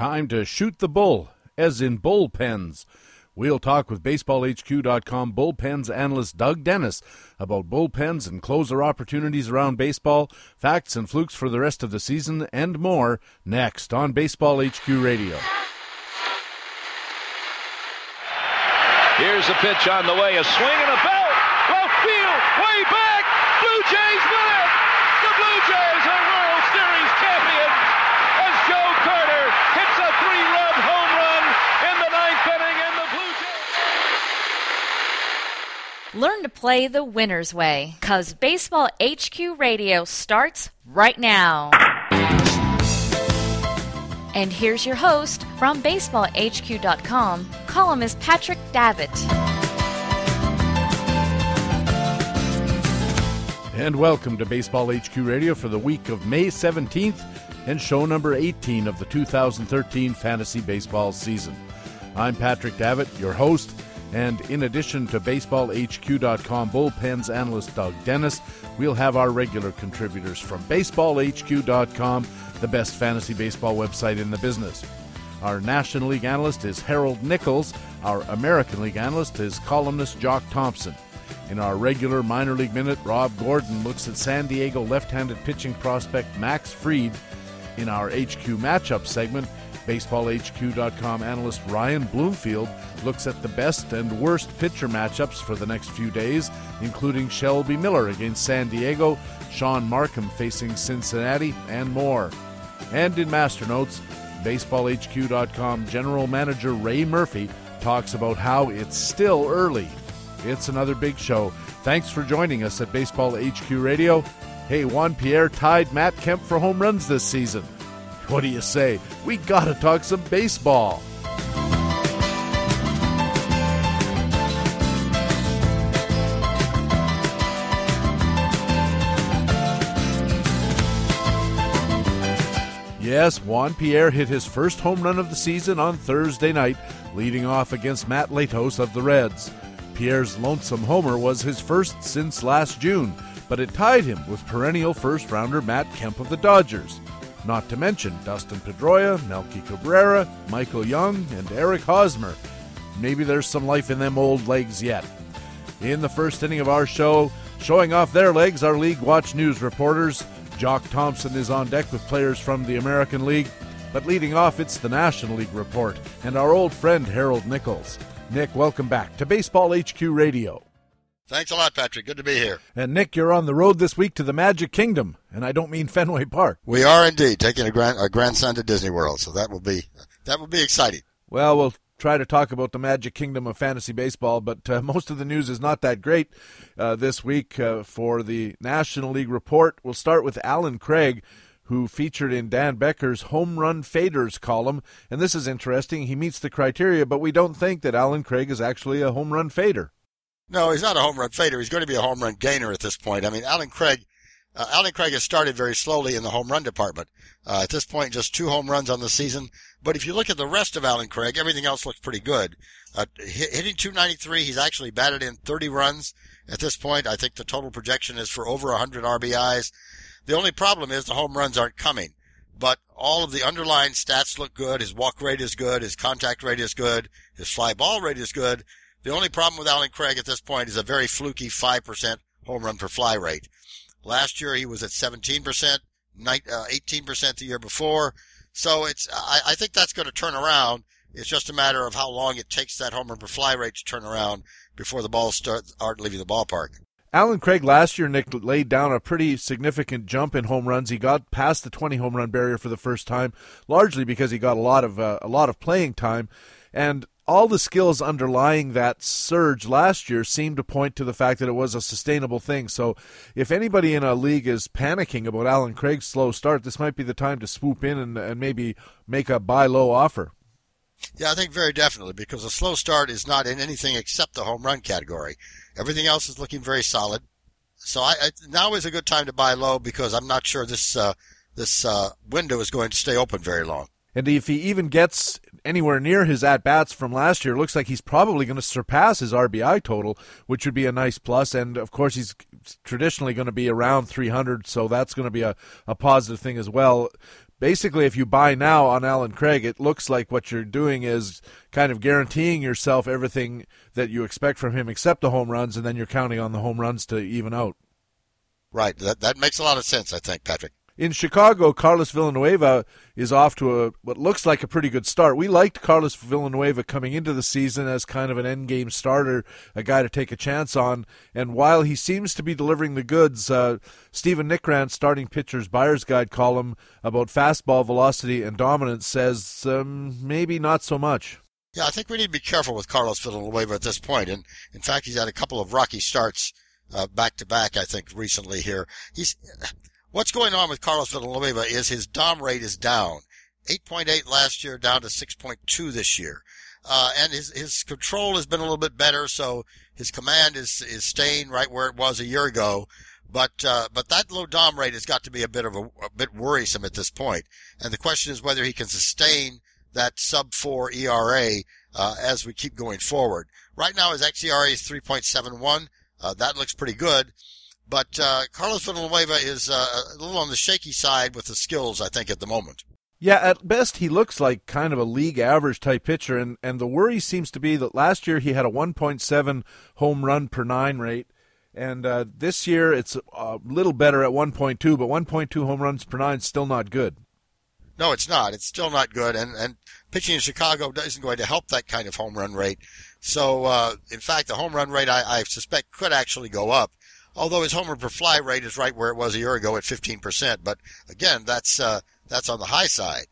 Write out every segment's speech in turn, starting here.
time to shoot the bull, as in bullpens. We'll talk with BaseballHQ.com bullpens analyst Doug Dennis about bullpens and closer opportunities around baseball, facts and flukes for the rest of the season, and more next on Baseball HQ Radio. Here's a pitch on the way, a swing and a belt. Left field, way back. Blue Jays win it. The Blue Jays are World Series champions as Joe Carter hits a three-run home run in the ninth inning, and the Blue Jays. Learn to play the winner's way, cause Baseball HQ Radio starts right now. And here's your host from BaseballHQ.com, columnist Patrick Davitt. And welcome to Baseball HQ Radio for the week of May 17th and show number 18 of the 2013 fantasy baseball season. I'm Patrick Davitt, your host, and in addition to BaseballHQ.com bullpens analyst Doug Dennis, we'll have our regular contributors from BaseballHQ.com, the best fantasy baseball website in the business. Our National League analyst is Harold Nichols. Our American League analyst is columnist Jock Thompson. In our regular minor league minute, Rob Gordon looks at San Diego left handed pitching prospect Max Fried. In our HQ matchup segment, BaseballHQ.com analyst Ryan Bloomfield looks at the best and worst pitcher matchups for the next few days, including Shelby Miller against San Diego, Shaun Marcum facing Cincinnati, and more. And in Master Notes, BaseballHQ.com general manager Ray Murphy talks about how it's still early. It's another big show. Thanks for joining us at Baseball HQ Radio. Hey, Juan Pierre tied Matt Kemp for home runs this season. What do you say? We gotta talk some baseball. Yes, Juan Pierre hit his first home run of the season on Thursday night, leading off against Matt Latos of the Reds. Pierre's lonesome homer was his first since last June, but it tied him with perennial first rounder Matt Kemp of the Dodgers. Not to mention Dustin Pedroia, Melky Cabrera, Michael Young, and Eric Hosmer. Maybe there's some life in them old legs yet. In the first inning of our show, showing off their legs, our League Watch News reporters. Jock Thompson is on deck with players from the American League. But leading off, it's the National League report and our old friend Harold Nichols. Nick, welcome back to Baseball HQ Radio. Thanks a lot, Patrick. Good to be here. And Nick, you're on the road this week to the Magic Kingdom, and I don't mean Fenway Park. We are indeed taking a grand a grandson to Disney World, so that will be that will be exciting. Well, we'll try to talk about the Magic Kingdom of fantasy baseball, but uh, most of the news is not that great uh, this week uh, for the National League report. We'll start with Allen Craig. Who featured in Dan Becker's home run faders column. And this is interesting. He meets the criteria, but we don't think that Allen Craig is actually a home run fader. No, he's not a home run fader. He's going to be a home run gainer at this point. I mean, Allen Craig, uh, Allen Craig has started very slowly in the home run department. Uh, at this point, just two home runs on the season. But if you look at the rest of Allen Craig, everything else looks pretty good. Uh, hitting 293, he's actually batted in 30 runs at this point. I think the total projection is for over 100 RBIs. The only problem is the home runs aren't coming. But all of the underlying stats look good. His walk rate is good. His contact rate is good. His fly ball rate is good. The only problem with Allen Craig at this point is a very fluky 5% home run per fly rate. Last year he was at 17%, 18% uh, the year before. So it's, I, I think that's going to turn around. It's just a matter of how long it takes that home run per fly rate to turn around before the balls start, start leaving the ballpark. Allen Craig last year, Nick, laid down a pretty significant jump in home runs. He got past the 20 home run barrier for the first time, largely because he got a lot of uh, a lot of playing time, and all the skills underlying that surge last year seem to point to the fact that it was a sustainable thing. So, if anybody in a league is panicking about Allen Craig's slow start, this might be the time to swoop in and, and maybe make a buy low offer. Yeah, I think very definitely because a slow start is not in anything except the home run category. Everything else is looking very solid. So I, I now is a good time to buy low because I'm not sure this uh, this uh, window is going to stay open very long. And if he even gets anywhere near his at bats from last year, looks like he's probably going to surpass his RBI total, which would be a nice plus. And of course, he's traditionally going to be around 300, so that's going to be a, a positive thing as well. basically, if you buy now on Allen Craig, it looks like what you're doing is kind of guaranteeing yourself everything that you expect from him except the home runs, and then you're counting on the home runs to even out. Right. That that makes a lot of sense, I think, Patrick. In Chicago, Carlos Villanueva is off to a what looks like a pretty good start. We liked Carlos Villanueva coming into the season as kind of an end game starter, a guy to take a chance on. And while he seems to be delivering the goods, uh, Stephen Nickrand, starting pitcher's buyer's guide column about fastball velocity and dominance, says um, maybe not so much. Yeah, I think we need to be careful with Carlos Villanueva at this point. And in fact, he's had a couple of rocky starts back to back. I think recently here. He's What's going on with Carlos Villanueva is his dom rate is down. 8.8 last year, down to 6.2 this year. Uh, and his, his control has been a little bit better, so his command is, is staying right where it was a year ago. But, uh, but that low dom rate has got to be a bit of a, a bit worrisome at this point. And the question is whether he can sustain that sub four ERA, uh, as we keep going forward. Right now his xERA is 3.71. Uh, that looks pretty good. But uh, Carlos Villanueva is uh, a little on the shaky side with the skills, I think, at the moment. Yeah, at best he looks like kind of a league average type pitcher, and, and the worry seems to be that last year he had a 1.7 home run per nine rate, and uh, this year it's a little better at 1.2, but 1.2 home runs per nine is still not good. No, it's not. It's still not good, and and pitching in Chicago isn't going to help that kind of home run rate. So, uh, in fact, the home run rate I, I suspect could actually go up although his homer per fly rate is right where it was a year ago at 15%. But again, that's uh, that's on the high side.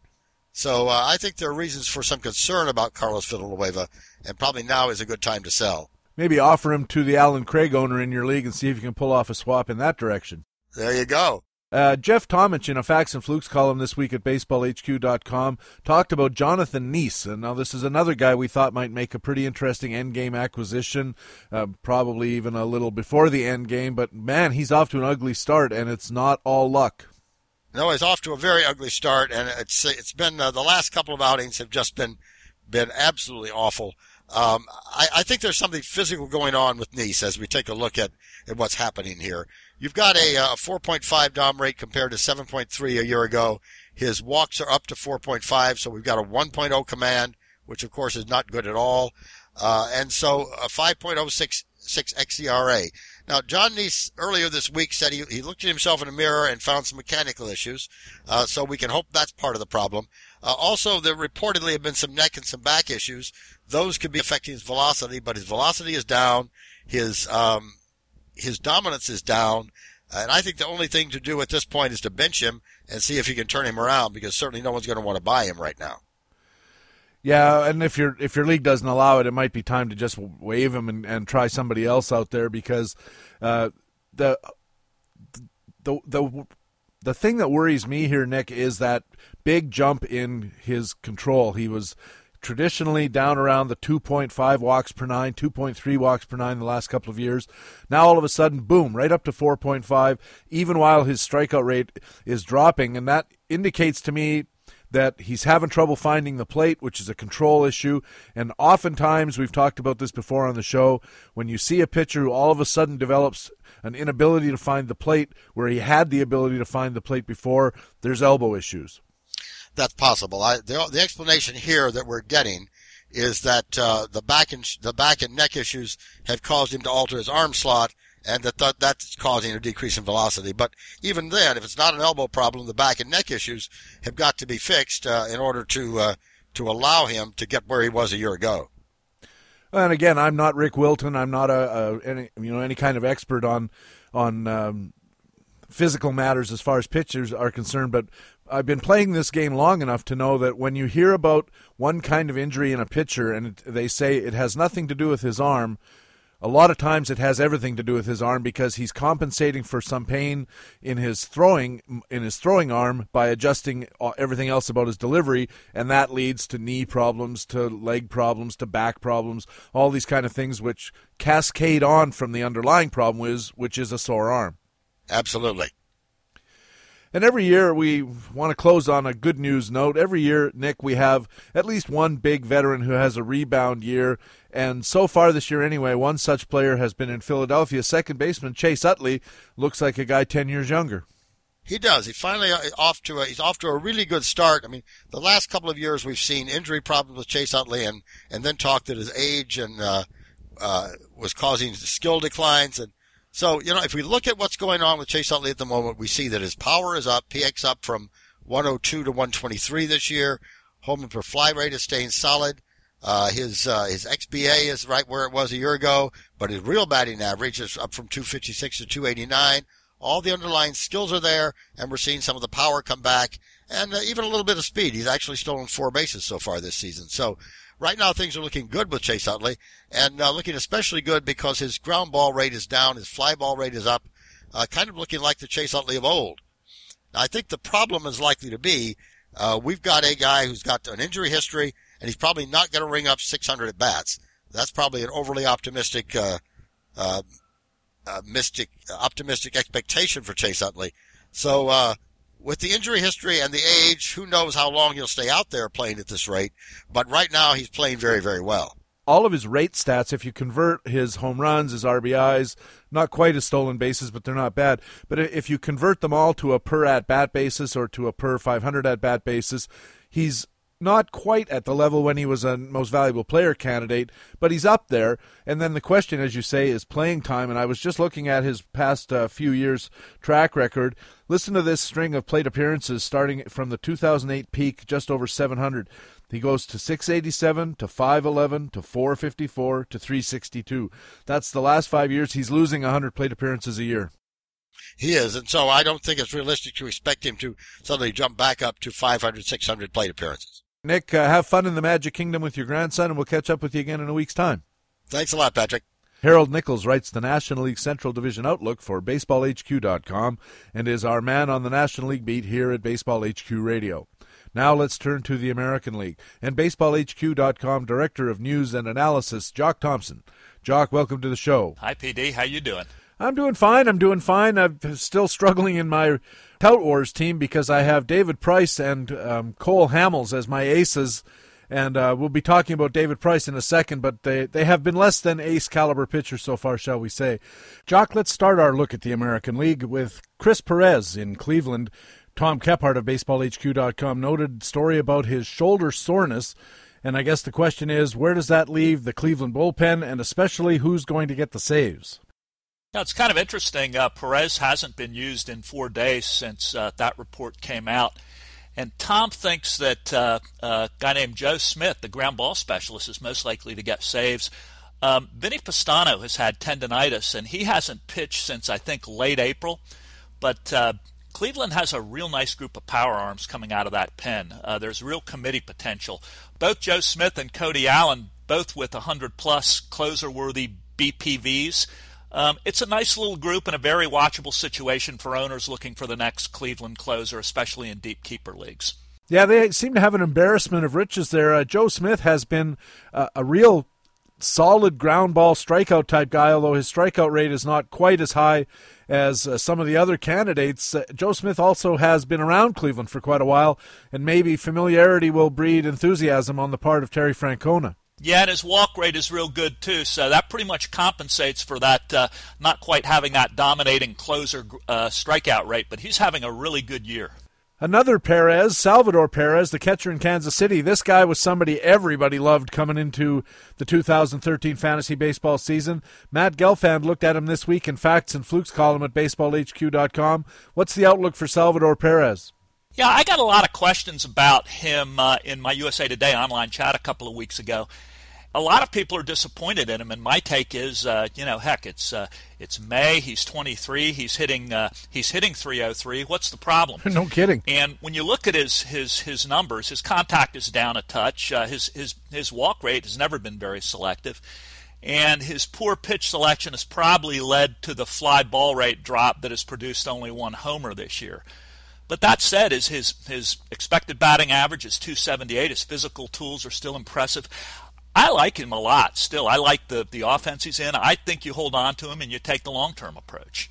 So uh, I think there are reasons for some concern about Carlos Villanueva, and probably now is a good time to sell. Maybe offer him to the Allen Craig owner in your league and see if you can pull off a swap in that direction. There you go. Uh, Jeff Tomich, in a Facts and Flukes column this week at BaseballHQ.com, talked about Jonathan Niese. And now, this is another guy we thought might make a pretty interesting endgame acquisition, uh, probably even a little before the end game. But man, he's off to an ugly start, and it's not all luck. No, he's off to a very ugly start, and it's it's been uh, the last couple of outings have just been been absolutely awful. Um, I, I, think there's something physical going on with Niese as we take a look at, at what's happening here. You've got a, a uh, 4.5 dom rate compared to 7.3 a year ago. His walks are up to 4.5, so we've got a 1.0 command, which of course is not good at all. Uh, and so a 5.06 xERA. Now, John Niese earlier this week said he, he looked at himself in a mirror and found some mechanical issues. Uh, so we can hope that's part of the problem. Uh, also, there reportedly have been some neck and some back issues. Those could be affecting his velocity, but his velocity is down. His um, his dominance is down. And I think the only thing to do at this point is to bench him and see if you can turn him around because certainly no one's going to want to buy him right now. Yeah, and if your if your league doesn't allow it, it might be time to just waive him and, and try somebody else out there because uh, the the the the thing that worries me here, Nick, is that big jump in his control. He was traditionally down around the 2.5 walks per nine, 2.3 walks per nine the last couple of years. Now all of a sudden, boom, right up to 4.5, even while his strikeout rate is dropping. And that indicates to me that he's having trouble finding the plate, which is a control issue. And oftentimes, we've talked about this before on the show, when you see a pitcher who all of a sudden develops an inability to find the plate where he had the ability to find the plate before, there's elbow issues that's possible. I, the, the explanation here that we're getting is that uh, the back and the back and neck issues have caused him to alter his arm slot, and that th- that's causing a decrease in velocity. But even then, if it's not an elbow problem, the back and neck issues have got to be fixed uh, in order to uh, to allow him to get where he was a year ago. And again, I'm not Rick Wilton. I'm not a, a any you know any kind of expert on on um, physical matters as far as pitchers are concerned, but I've been playing this game long enough to know that when you hear about one kind of injury in a pitcher and they say it has nothing to do with his arm, a lot of times it has everything to do with his arm because he's compensating for some pain in his throwing in his throwing arm by adjusting everything else about his delivery. And that leads to knee problems to leg problems to back problems all these kind of things which cascade on from the underlying problem is which is a sore arm. Absolutely and every year we want to close on a good news note. Every year, Nick, we have at least one big veteran who has a rebound year. And so far this year, anyway, one such player has been in Philadelphia. Second baseman Chase Utley looks like a guy 10 years younger. He does. He finally uh, off to a, he's off to a really good start. I mean, the last couple of years we've seen injury problems with Chase Utley and, and then talked that his age and, uh, uh, was causing skill declines. And so, you know, if we look at what's going on with Chase Utley at the moment, we see that his power is up. PX up from 102 to 123 this year. Home per fly rate is staying solid. Uh, his uh, his XBA is right where it was a year ago, but his real batting average is up from 256 to 289. All the underlying skills are there, and we're seeing some of the power come back, and uh, even a little bit of speed. He's actually stolen four bases so far this season. So right now things are looking good with Chase Utley, and uh, looking especially good because his ground ball rate is down, his fly ball rate is up, uh, kind of looking like the Chase Utley of old. Now, I think the problem is likely to be uh, we've got a guy who's got an injury history and he's probably not going to ring up 600 at bats. That's probably an overly optimistic, uh, uh, uh, mystic, optimistic expectation for Chase Utley. So, uh, with the injury history and the age, who knows how long he'll stay out there playing at this rate. But right now, he's playing very, very well. All of his rate stats, if you convert his home runs, his RBIs, not quite as stolen bases, but they're not bad. But if you convert them all to a per at bat basis or to a per 500 at bat basis, he's not quite at the level when he was a most valuable player candidate, but he's up there. And then the question, as you say, is playing time. And I was just looking at his past uh, few years' track record. Listen to this string of plate appearances starting from the 2008 peak, just over 700. He goes to 687, to 511, to 454, to 362. That's the last five years. He's losing 100 plate appearances a year. He is, and so I don't think it's realistic to expect him to suddenly jump back up to 500, 600 plate appearances. Nick, uh, have fun in the Magic Kingdom with your grandson, and we'll catch up with you again in a week's time. Thanks a lot, Patrick. Harold Nichols writes the National League Central Division Outlook for BaseballHQ.com and is our man on the National League beat here at Baseball HQ Radio. Now let's turn to the American League and BaseballHQ.com Director of News and Analysis, Jock Thompson. Jock, welcome to the show. Hi, PD. How you doing? I'm doing fine. I'm doing fine. I'm still struggling in my Tout Wars team because I have David Price and um, Cole Hamels as my aces. And uh, we'll be talking about David Price in a second, but they, they have been less than ace caliber pitchers so far, shall we say. Jock, let's start our look at the American League with Chris Perez in Cleveland. Tom Kephart of BaseballHQ.com noted story about his shoulder soreness. And I guess the question is, where does that leave the Cleveland bullpen, and especially who's going to get the saves? Now, it's kind of interesting. Uh, Perez hasn't been used in four days since uh, that report came out. And Tom thinks that uh, a guy named Joe Smith, the ground ball specialist, is most likely to get saves. Um, Vinnie Pestano has had tendonitis, and he hasn't pitched since, I think, late April. But uh, Cleveland has a real nice group of power arms coming out of that pen. Uh, there's real committee potential. Both Joe Smith and Cody Allen, both with 100 plus closer worthy BPVs. Um, it's a nice little group and a very watchable situation for owners looking for the next Cleveland closer, especially in deep keeper leagues. Yeah, they seem to have an embarrassment of riches there. Uh, Joe Smith has been uh, a real solid ground ball strikeout type guy, although his strikeout rate is not quite as high as uh, some of the other candidates. Uh, Joe Smith also has been around Cleveland for quite a while, and maybe familiarity will breed enthusiasm on the part of Terry Francona. Yeah, and his walk rate is real good too, so that pretty much compensates for that uh, not quite having that dominating closer uh, strikeout rate. But he's having a really good year. Another Perez, Salvador Perez, the catcher in Kansas City. This guy was somebody everybody loved coming into the 2013 fantasy baseball season. Matt Gelfand looked at him this week in Facts and Flukes column at baseballhq.com. What's the outlook for Salvador Perez? Yeah, I got a lot of questions about him uh, in my USA Today online chat a couple of weeks ago a lot of people are disappointed in him, and my take is, uh, you know, heck, it's uh, it's May. He's 23. He's hitting uh, he's hitting 303. What's the problem? no kidding. And when you look at his his his numbers, his contact is down a touch. Uh, his his his walk rate has never been very selective, and his poor pitch selection has probably led to the fly ball rate drop that has produced only one homer this year. But that said, is his his expected batting average is 278. His physical tools are still impressive. I like him a lot still. I like the, the offense he's in. I think you hold on to him and you take the long term approach.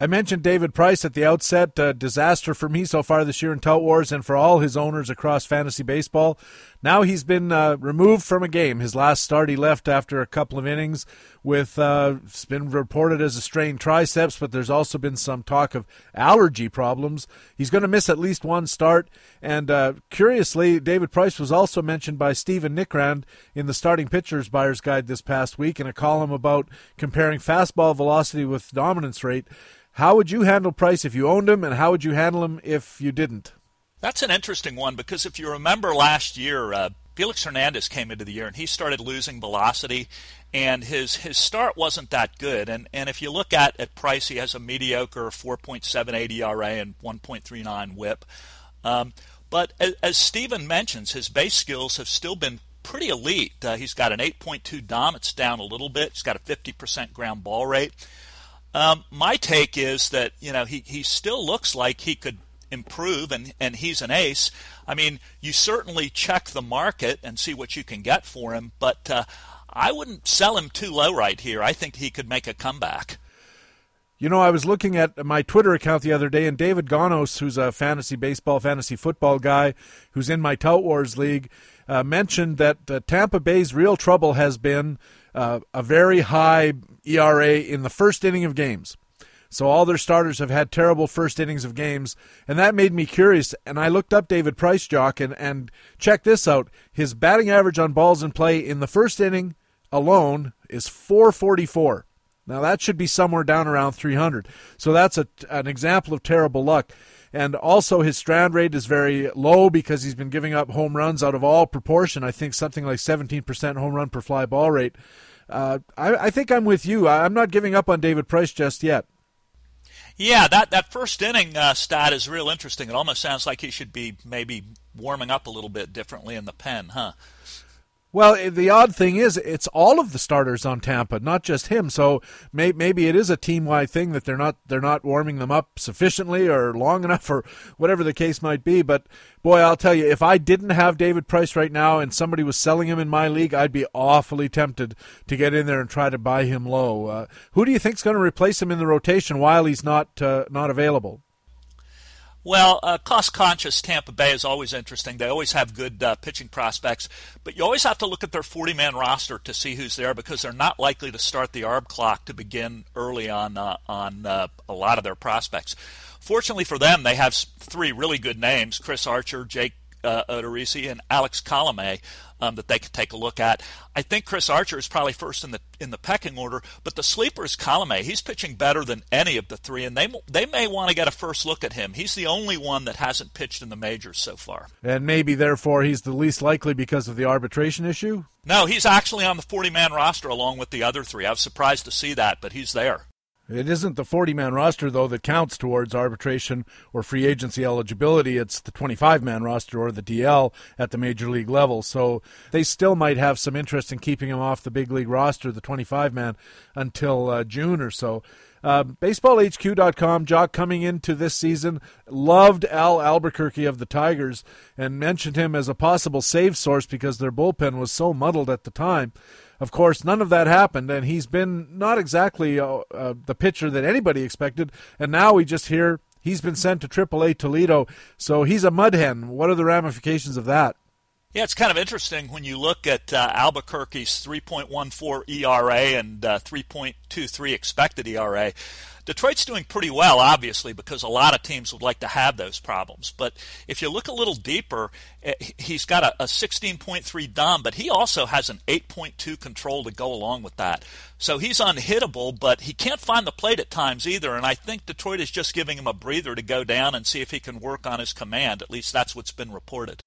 I mentioned David Price at the outset. Disaster for me so far this year in Tout Wars and for all his owners across fantasy baseball. Now he's been uh, removed from a game. His last start, he left after a couple of innings with, uh, it's been reported as a strained triceps, but there's also been some talk of allergy problems. He's going to miss at least one start. And uh, curiously, David Price was also mentioned by Stephen Nickrand in the starting pitchers buyer's guide this past week in a column about comparing fastball velocity with dominance rate. How would you handle Price if you owned him, and how would you handle him if you didn't? That's an interesting one because if you remember last year, uh, Felix Hernandez came into the year and he started losing velocity, and his his start wasn't that good. And and if you look at at Price, he has a mediocre 4.78 ERA and 1.39 WHIP. Um, but as, as Stephen mentions, his base skills have still been pretty elite. Uh, he's got an 8.2 DOM. It's down a little bit. He's got a 50% ground ball rate. Um, my take is that you know he, he still looks like he could improve and, and he's an ace. I mean, you certainly check the market and see what you can get for him, but uh, I wouldn't sell him too low right here. I think he could make a comeback. You know, I was looking at my Twitter account the other day, and David Gonos, who's a fantasy baseball, fantasy football guy, who's in my Tout Wars league, uh, mentioned that uh, Tampa Bay's real trouble has been uh, a very high ERA in the first inning of games. So all their starters have had terrible first innings of games, and that made me curious. And I looked up David Price, Jock, and, and check this out. His batting average on balls in play in the first inning alone is 444. Now that should be somewhere down around 300. So that's a, an example of terrible luck. And also his strand rate is very low because he's been giving up home runs out of all proportion. I think something like 17% home run per fly ball rate. Uh, I, I think I'm with you. I'm not giving up on David Price just yet. Yeah, that, that first inning uh, stat is real interesting. It almost sounds like he should be maybe warming up a little bit differently in the pen, huh? Well, eh, the odd thing is, it's all of the starters on Tampa, not just him. So may, maybe it is a team-wide thing that they're not they're not warming them up sufficiently or long enough or whatever the case might be. But boy, I'll tell you, if I didn't have David Price right now and somebody was selling him in my league, I'd be awfully tempted to get in there and try to buy him low. Uh, who do you think's going to replace him in the rotation while he's not uh, not available? Well, uh, cost conscious Tampa Bay is always interesting. They always have good uh, pitching prospects, but you always have to look at their 40 man roster to see who's there because they're not likely to start the ARB clock to begin early on uh, on uh, a lot of their prospects. Fortunately for them, they have three really good names: Chris Archer, Jake uh, Odorizzi, and Alex Colome um, that they could take a look at. I think Chris Archer is probably first in the in the pecking order, but the sleeper is Colome. He's pitching better than any of the three, and they they may want to get a first look at him. He's the only one that hasn't pitched in the majors so far, and maybe therefore he's the least likely because of the arbitration issue. No, he's actually on the 40 man roster along with the other three. I was surprised to see that, but he's there. It isn't the 40 man roster, though, that counts towards arbitration or free agency eligibility. It's the 25 man roster or the DL at the major league level. So they still might have some interest in keeping him off the big league roster, the 25 man, until uh, June or so. Uh, BaseballHQ.com, Jock coming into this season, loved Al Albuquerque of the Tigers and mentioned him as a possible save source because their bullpen was so muddled at the time. Of course, none of that happened, and he's been not exactly uh, uh, the pitcher that anybody expected. And now we just hear he's been sent to AAA Toledo, so he's a mud hen. What are the ramifications of that? Yeah, it's kind of interesting when you look at uh, Albuquerque's 3.14 ERA and uh, 3.23 expected ERA. Detroit's doing pretty well, obviously, because a lot of teams would like to have those problems. But if you look a little deeper, eh, he's got a, a 16.3 DOM, but he also has an 8.2 control to go along with that. So he's unhittable, but he can't find the plate at times either. And I think Detroit is just giving him a breather to go down and see if he can work on his command. At least that's what's been reported.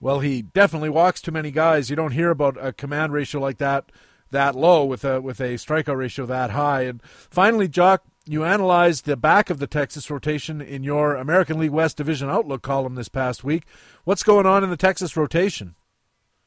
Well, he definitely walks too many guys. You don't hear about a command ratio like that that low with a with a strikeout ratio that high. And finally, Jock, you analyzed the back of the Texas rotation in your American League West Division Outlook column this past week. What's going on in the Texas rotation?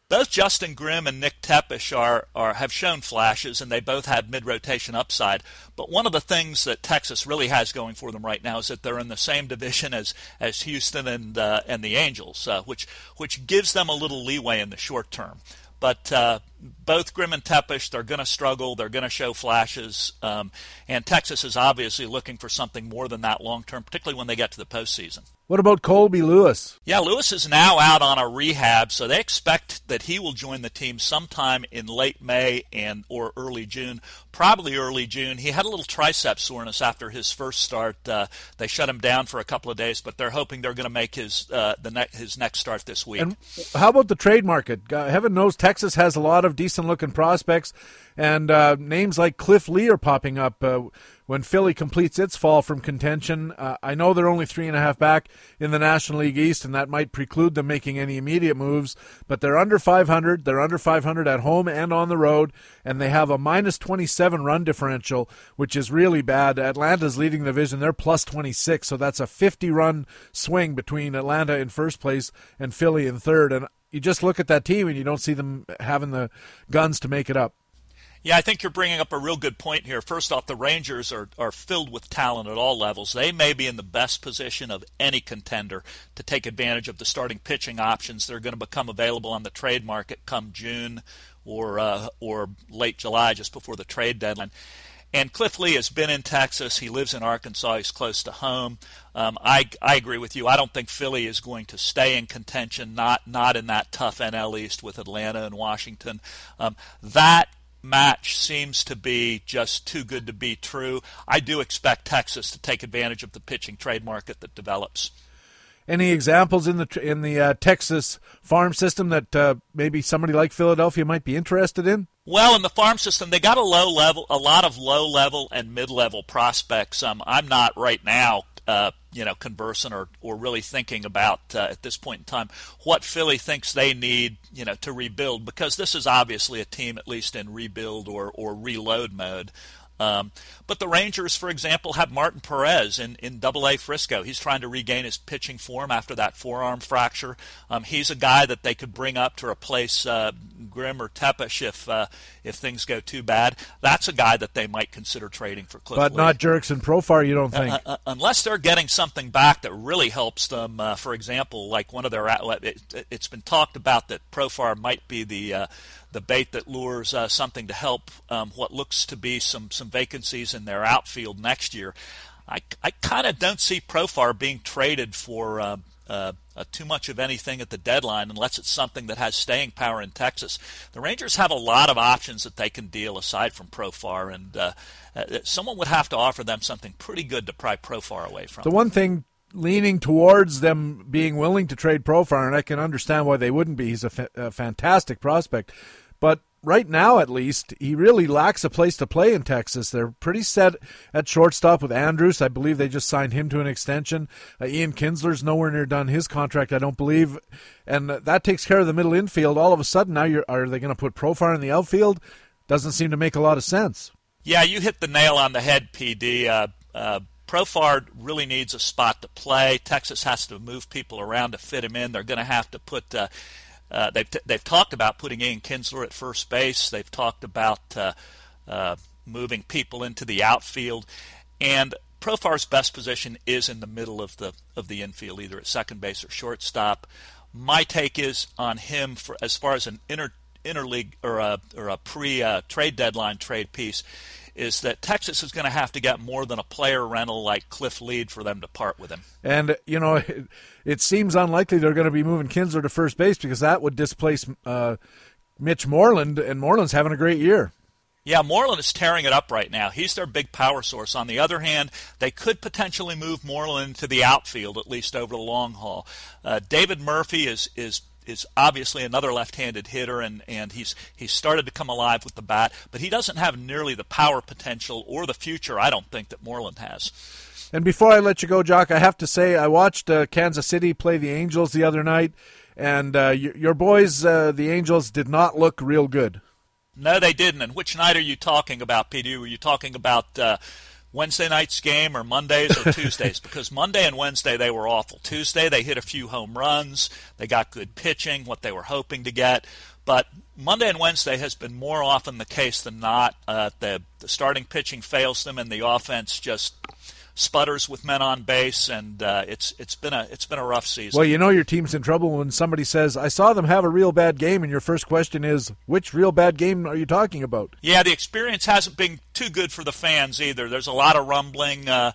Both Justin Grimm and Nick Tepesch are, are have shown flashes, and they both have mid rotation upside. But one of the things that Texas really has going for them right now is that they're in the same division as, as Houston and uh, and the Angels, uh, which which gives them a little leeway in the short term. But uh, both Grimm and Tepesch, they're going to struggle. They're going to show flashes. Um, and Texas is obviously looking for something more than that long term, particularly when they get to the postseason. What about Colby Lewis? Yeah, Lewis is now out on a rehab, so they expect that he will join the team sometime in late May and or early June, probably early June. He had a little tricep soreness after his first start. Uh, they shut him down for a couple of days, but they're hoping they're going to make his uh, the ne- his next start this week. And how about the trade market? heaven knows Texas has a lot of decent looking prospects, and uh, names like Cliff Lee are popping up. When Philly completes its fall from contention. Uh, I know they're only three and a half back in the National League East, and that might preclude them making any immediate moves. But they're under 500. They're under 500 at home and on the road, and they have a minus 27 run differential, which is really bad. Atlanta's leading the division. They're plus 26, so that's a 50 run swing between Atlanta in first place and Philly in third. And you just look at that team and you don't see them having the guns to make it up. Yeah, I think you're bringing up a real good point here. First off, the Rangers are, are filled with talent at all levels. They may be in the best position of any contender to take advantage of the starting pitching options that are going to become available on the trade market come June or uh, or late July, just before the trade deadline. And Cliff Lee has been in Texas. He lives in Arkansas. He's close to home. Um, I, I agree with you. I don't think Philly is going to stay in contention, not not in that tough NL East with Atlanta and Washington. Um, that match seems to be just too good to be true. I do expect Texas to take advantage of the pitching trade market that develops. Any examples in the in the uh, Texas farm system that uh, maybe somebody like Philadelphia might be interested in? Well, in the farm system, they got a low level, a lot of low level and mid level prospects. Um, I'm not right now uh, you know, conversing or, or really thinking about uh, at this point in time what Philly thinks they need, you know, to rebuild because this is obviously a team at least in rebuild or, or reload mode. Um, but the Rangers, for example, have Martin Perez in, in Double A Frisco. He's trying to regain his pitching form after that forearm fracture. Um, he's a guy that they could bring up to replace uh, Grimm or Tepesch if uh, if things go too bad. That's a guy that they might consider trading for Cliff. But Lee. not Jurickson Profar, you don't think? Uh, uh, unless they're getting something back that really helps them. Uh, for example, like one of their it, has been talked about that Profar might be the uh, the bait that lures uh, something to help um, what looks to be some some vacancies in their outfield next year. I, I kind of don't see Profar being traded for uh, uh, too much of anything at the deadline unless it's something that has staying power in Texas. The Rangers have a lot of options that they can deal aside from Profar, and uh, uh, someone would have to offer them something pretty good to pry Profar away from. The one thing leaning towards them being willing to trade Profar, and I can understand why they wouldn't be. He's a, fa- a fantastic prospect, but right now, at least, he really lacks a place to play in Texas. They're pretty set at shortstop with Andrus. I believe they just signed him to an extension. Uh, Ian Kinsler's nowhere near done his contract, I don't believe, and that takes care of the middle infield. All of a sudden, now are they going to put Profar in the outfield? Doesn't seem to make a lot of sense. Yeah, you hit the nail on the head, PD. Uh, uh, Profar really needs a spot to play. Texas has to move people around to fit him in. They're going to have to put. Uh, uh, they've t- they've talked about putting Ian Kinsler at first base. They've talked about uh, uh, moving people into the outfield, and Profar's best position is in the middle of the of the infield, either at second base or shortstop. My take is on him for as far as an inter interleague or a or a pre uh, trade deadline trade piece is that Texas is going to have to get more than a player rental like Cliff Lee for them to part with him. And you know, it, it seems unlikely they're going to be moving Kinsler to first base because that would displace uh, Mitch Moreland, and Moreland's having a great year. Yeah, Moreland is tearing it up right now. He's their big power source. On the other hand, they could potentially move Moreland to the outfield at least over the long haul. Uh, David Murphy is is is obviously another left-handed hitter, and, and he's he's started to come alive with the bat, but he doesn't have nearly the power potential or the future I don't think that Moreland has. And before I let you go, Jock, I have to say I watched uh, Kansas City play the Angels the other night, and uh, y- your boys, uh, the Angels, did not look real good. No, they didn't. And which night are you talking about, PD? Were you talking about uh, Wednesday night's game or Mondays or Tuesdays because Monday and Wednesday they were awful. Tuesday they hit a few home runs, they got good pitching, what they were hoping to get. But Monday and Wednesday has been more often the case than not. Uh, the, the starting pitching fails them, and the offense just sputters with men on base, and uh, it's it's been a it's been a rough season. Well, you know your team's in trouble when somebody says, "I saw them have a real bad game," and your first question is, "Which real bad game are you talking about?" Yeah, the experience hasn't been too good for the fans either. There's a lot of rumbling. Uh,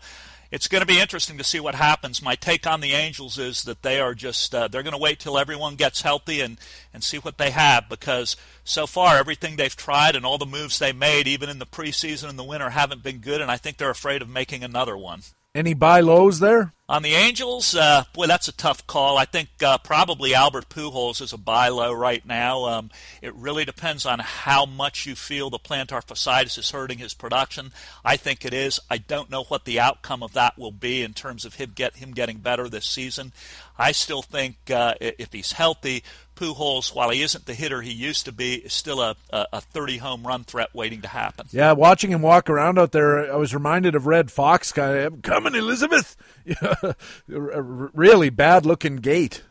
it's going to be interesting to see what happens. My take on the Angels is that they are just uh, they're going to wait till everyone gets healthy and and see what they have because so far everything they've tried and all the moves they made even in the preseason and the winter haven't been good and I think they're afraid of making another one. Any buy lows there? On the Angels, uh, boy, that's a tough call. I think uh, probably Albert Pujols is a buy low right now. Um, it really depends on how much you feel the plantar fasciitis is hurting his production. I think it is. I don't know what the outcome of that will be in terms of him get him getting better this season. I still think uh, if he's healthy, Pujols, while he isn't the hitter he used to be, is still a, a 30 home run threat waiting to happen. Yeah, watching him walk around out there, I was reminded of Redd Foxx. Kind of, coming, Elizabeth. really bad looking gait.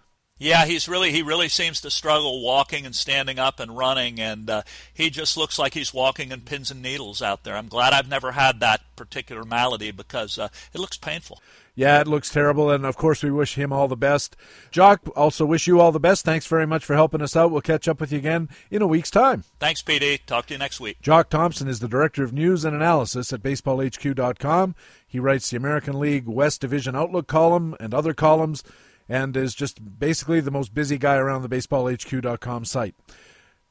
Yeah, he's really he really seems to struggle walking and standing up and running, and uh, he just looks like he's walking in pins and needles out there. I'm glad I've never had that particular malady because uh, it looks painful. Yeah, it looks terrible, and of course we wish him all the best. Jock, also wish you all the best. Thanks very much for helping us out. We'll catch up with you again in a week's time. Thanks, PD. Talk to you next week. Jock Thompson is the director of news and analysis at BaseballHQ.com. He writes the American League West Division Outlook column and other columns, and is just basically the most busy guy around the BaseballHQ.com site.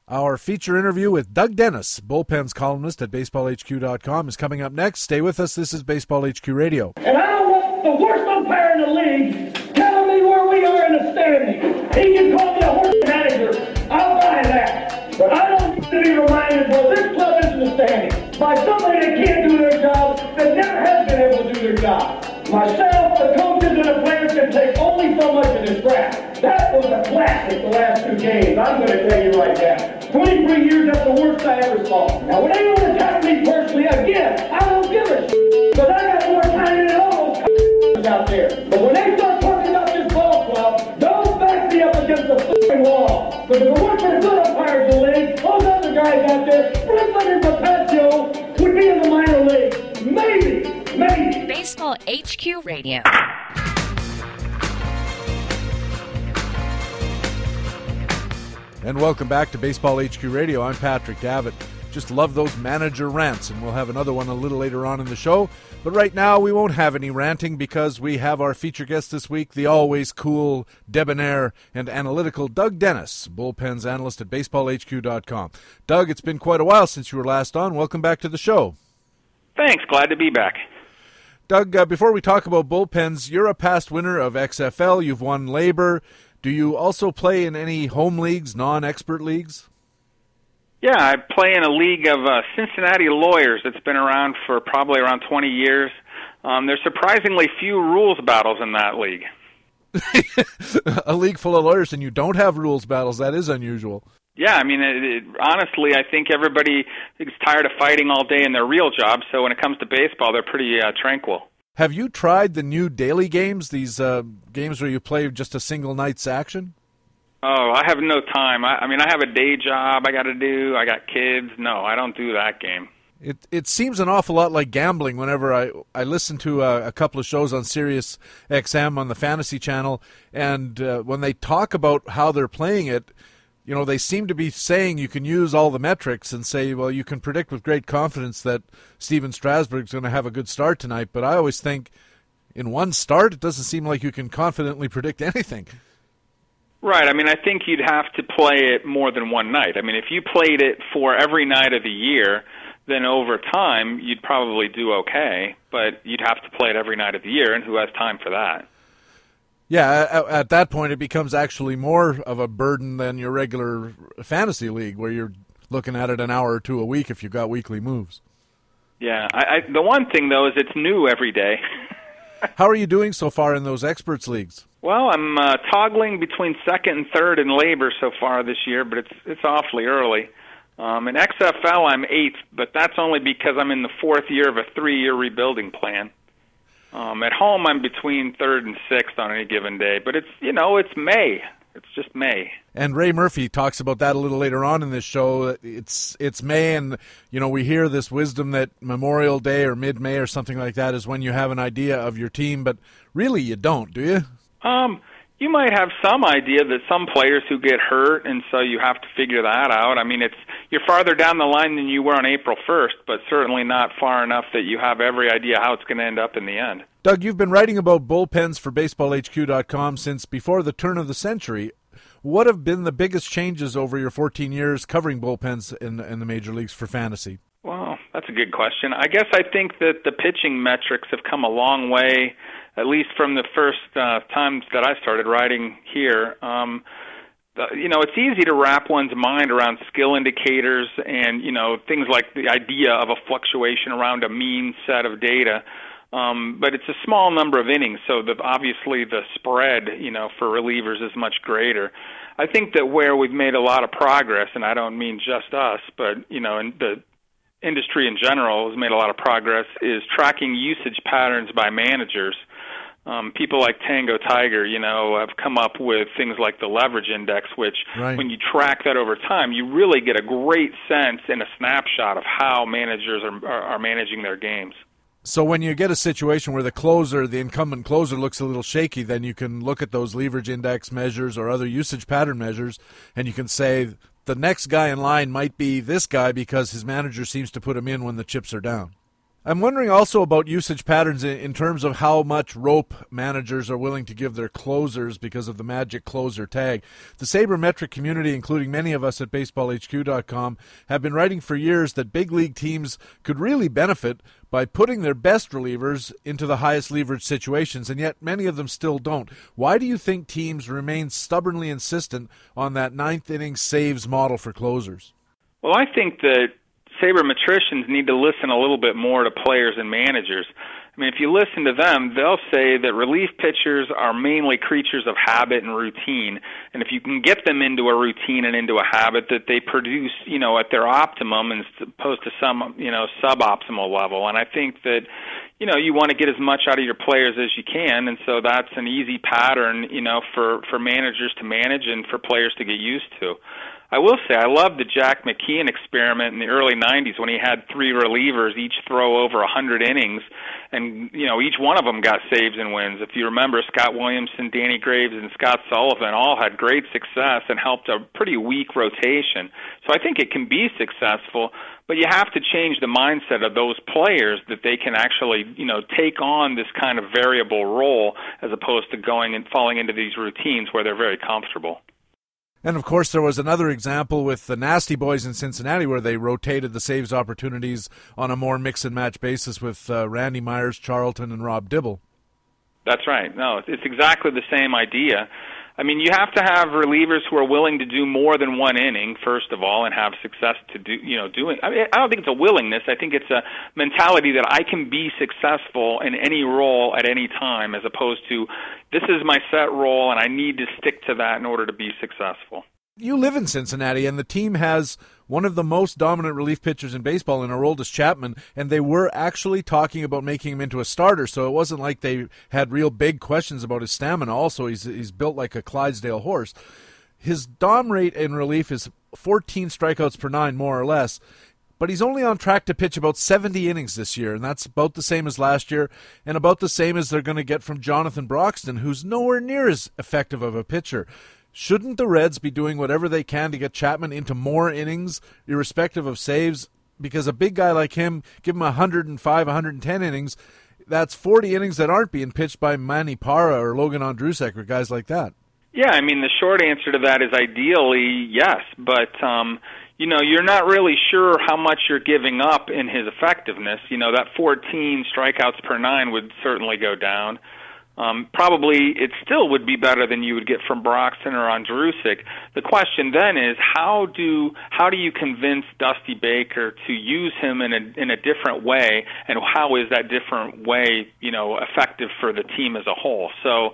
Our feature interview with Doug Dennis, bullpens columnist at BaseballHQ.com, is coming up next. Stay with us. This is Baseball HQ Radio. And I don't want the worst umpire in the league telling me where we are in the standings. He can call me a horse manager. I'll buy that. But I don't need to be reminded, well, this club is in the standings by somebody that can't do their job, that never has been able to do their job. Myself, the coaches, and the players can take only so much of this crap. That was a classic the last two games. I'm going to tell you right now. 23 years, that's the worst I ever saw. Now, when they to attack me personally, again, I don't give a shit. Because I got more time than all those out there. But when they start talking about this ball club, don't back me up against the fucking wall. Because if it weren't for the good umpires in the league, those other guys out there, Brooklyn and Papaccio would be in the minor league. Maybe. Maybe. Baseball HQ Radio. And welcome back to Baseball HQ Radio. I'm Patrick Davitt. Just love those manager rants, and we'll have another one a little later on in the show. But right now, we won't have any ranting because we have our feature guest this week, the always cool, debonair, and analytical Doug Dennis, bullpens analyst at baseballhq.com. Doug, it's been quite a while since you were last on. Welcome back to the show. Thanks. Glad to be back. Doug, uh, before we talk about bullpens, you're a past winner of XFL. You've won LABR. Do you also play in any home leagues, non expert leagues? Yeah, I play in a league of uh, Cincinnati lawyers that's been around for probably around 20 years. Um, there's surprisingly few rules battles in that league. a league full of lawyers and you don't have rules battles. That is unusual. Yeah, I mean, it, it, honestly, I think everybody is tired of fighting all day in their real job. So when it comes to baseball, they're pretty uh, tranquil. Have you tried the new daily games? These uh, games where you play just a single night's action? Oh, I have no time. I, I mean, I have a day job I got to do. I got kids. No, I don't do that game. It it seems an awful lot like gambling. Whenever I I listen to a, a couple of shows on Sirius XM on the Fantasy Channel, and uh, when they talk about how they're playing it, you know, they seem to be saying you can use all the metrics and say, well, you can predict with great confidence that Stephen Strasburg's going to have a good start tonight. But I always think in one start, it doesn't seem like you can confidently predict anything. Right. I mean, I think you'd have to play it more than one night. I mean, if you played it for every night of the year, then over time you'd probably do okay. But you'd have to play it every night of the year, and who has time for that? Yeah, at, at, that point, it becomes actually more of a burden than your regular fantasy league, where you're looking at it an hour or two a week if you've got weekly moves. Yeah, I, I, the one thing though is it's new every day. How are you doing so far in those experts leagues? Well, I'm uh, toggling between second and third in LABR so far this year, but it's it's awfully early. Um, in XFL, I'm eighth, but that's only because I'm in the fourth year of a three-year rebuilding plan. Um, at home, I'm between third and sixth on any given day, but it's you know it's May. It's just May. And Ray Murphy talks about that a little later on in this show. It's it's May, and you know we hear this wisdom that Memorial Day or mid May or something like that is when you have an idea of your team, but really you don't, do you? Um, you might have some idea that some players who get hurt, and so you have to figure that out. I mean, it's you're farther down the line than you were on April 1st, but certainly not far enough that you have every idea how it's going to end up in the end. Doug, you've been writing about bullpens for BaseballHQ.com since before the turn of the century. What have been the biggest changes over your 14 years covering bullpens in, in the major leagues for fantasy? Well, that's a good question. I guess I think that the pitching metrics have come a long way, at least from the first uh, times that I started writing here. Um, you know, it's easy to wrap one's mind around skill indicators and you know things like the idea of a fluctuation around a mean set of data. Um, but it's a small number of innings, so the, obviously the spread, you know, for relievers is much greater. I think that where we've made a lot of progress, and I don't mean just us, but you know, in the industry in general has made a lot of progress, is tracking usage patterns by managers. Um, people like Tangotiger, you know, have come up with things like the leverage index, which right. when you track that over time, you really get a great sense and a snapshot of how managers are, are, are managing their games. So when you get a situation where the closer, the incumbent closer, looks a little shaky, then you can look at those leverage index measures or other usage pattern measures, and you can say the next guy in line might be this guy because his manager seems to put him in when the chips are down. I'm wondering also about usage patterns in, terms of how much rope managers are willing to give their closers because of the magic closer tag. The sabermetric community, including many of us at baseballhq.com, have been writing for years that big league teams could really benefit by putting their best relievers into the highest leverage situations, and yet many of them still don't. Why do you think teams remain stubbornly insistent on that ninth inning saves model for closers? Well, I think that sabermetricians need to listen a little bit more to players and managers. I mean, if you listen to them, they'll say that relief pitchers are mainly creatures of habit and routine, and if you can get them into a routine and into a habit, that they produce, you know, at their optimum as opposed to some, you know, suboptimal level. And I think that, you know, you want to get as much out of your players as you can, and so that's an easy pattern, you know, for for managers to manage and for players to get used to. I will say I love the Jack McKeon experiment in the early 90s when he had three relievers each throw over 100 innings and you know each one of them got saves and wins. If you remember Scott Williamson, Danny Graves and Scott Sullivan all had great success and helped a pretty weak rotation. So I think it can be successful, but you have to change the mindset of those players that they can actually, you know, take on this kind of variable role as opposed to going and falling into these routines where they're very comfortable. And of course, there was another example with the Nasty Boys in Cincinnati where they rotated the saves opportunities on a more mix and match basis with uh, Randy Myers, Charlton, and Rob Dibble. That's right. No, it's exactly the same idea. I mean, you have to have relievers who are willing to do more than one inning, first of all, and have success to do, you know, doing. I mean, I don't think it's a willingness. I think it's a mentality that I can be successful in any role at any time, as opposed to this is my set role and I need to stick to that in order to be successful you live in Cincinnati, and the team has one of the most dominant relief pitchers in baseball in Aroldis Chapman, and they were actually talking about making him into a starter. So it wasn't like they had real big questions about his stamina. Also, he's he's built like a Clydesdale horse. His dom rate in relief is 14 strikeouts per nine, more or less. But he's only on track to pitch about 70 innings this year, and that's about the same as last year, and about the same as they're going to get from Jonathan Broxton, who's nowhere near as effective of a pitcher. Shouldn't the Reds be doing whatever they can to get Chapman into more innings, irrespective of saves? Because a big guy like him, give him 105, 110 innings, that's 40 innings that aren't being pitched by Manny Parra or Logan Ondrusek or guys like that. Yeah, I mean the short answer to that is ideally yes, but um, you know you're not really sure how much you're giving up in his effectiveness. You know that 14 strikeouts per nine would certainly go down. Um, probably it still would be better than you would get from Broxton or Ondrusek. The question then is how do how do you convince Dusty Baker to use him in a in a different way, and how is that different way you know effective for the team as a whole? So.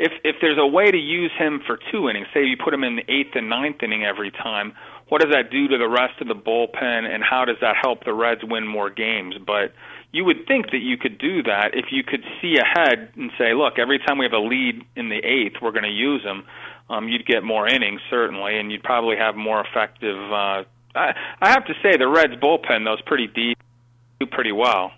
If if there's a way to use him for two innings, say you put him in the eighth and ninth inning every time, what does that do to the rest of the bullpen, and how does that help the Reds win more games? But you would think that you could do that if you could see ahead and say, look, every time we have a lead in the eighth, we're going to use them. um, you'd get more innings certainly, and you'd probably have more effective. Uh, I, I have to say the Reds bullpen though is pretty deep, do pretty well,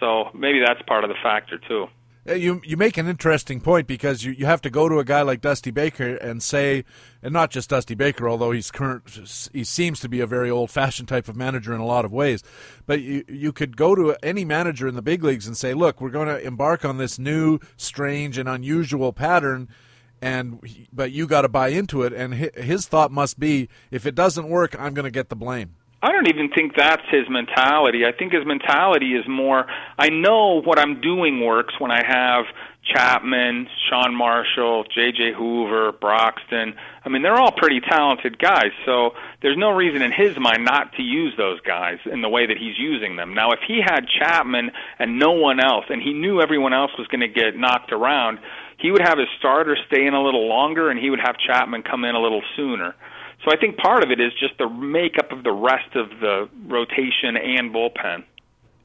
so maybe that's part of the factor too. You you make an interesting point because you, you have to go to a guy like Dusty Baker and say, and not just Dusty Baker, although he's current, he seems to be a very old fashioned type of manager in a lot of ways. But you you could go to any manager in the big leagues and say, look, we're going to embark on this new, strange, and unusual pattern, and but you got to buy into it. And his thought must be, if it doesn't work, I'm going to get the blame. I don't even think that's his mentality. I think his mentality is more I know what I'm doing works when I have Chapman, Sean Marshall, J.J. Hoover, Broxton. I mean, they're all pretty talented guys, so there's no reason in his mind not to use those guys in the way that he's using them. Now, if he had Chapman and no one else, and he knew everyone else was going to get knocked around, he would have his starter stay in a little longer, and he would have Chapman come in a little sooner. So I think part of it is just the makeup of the rest of the rotation and bullpen.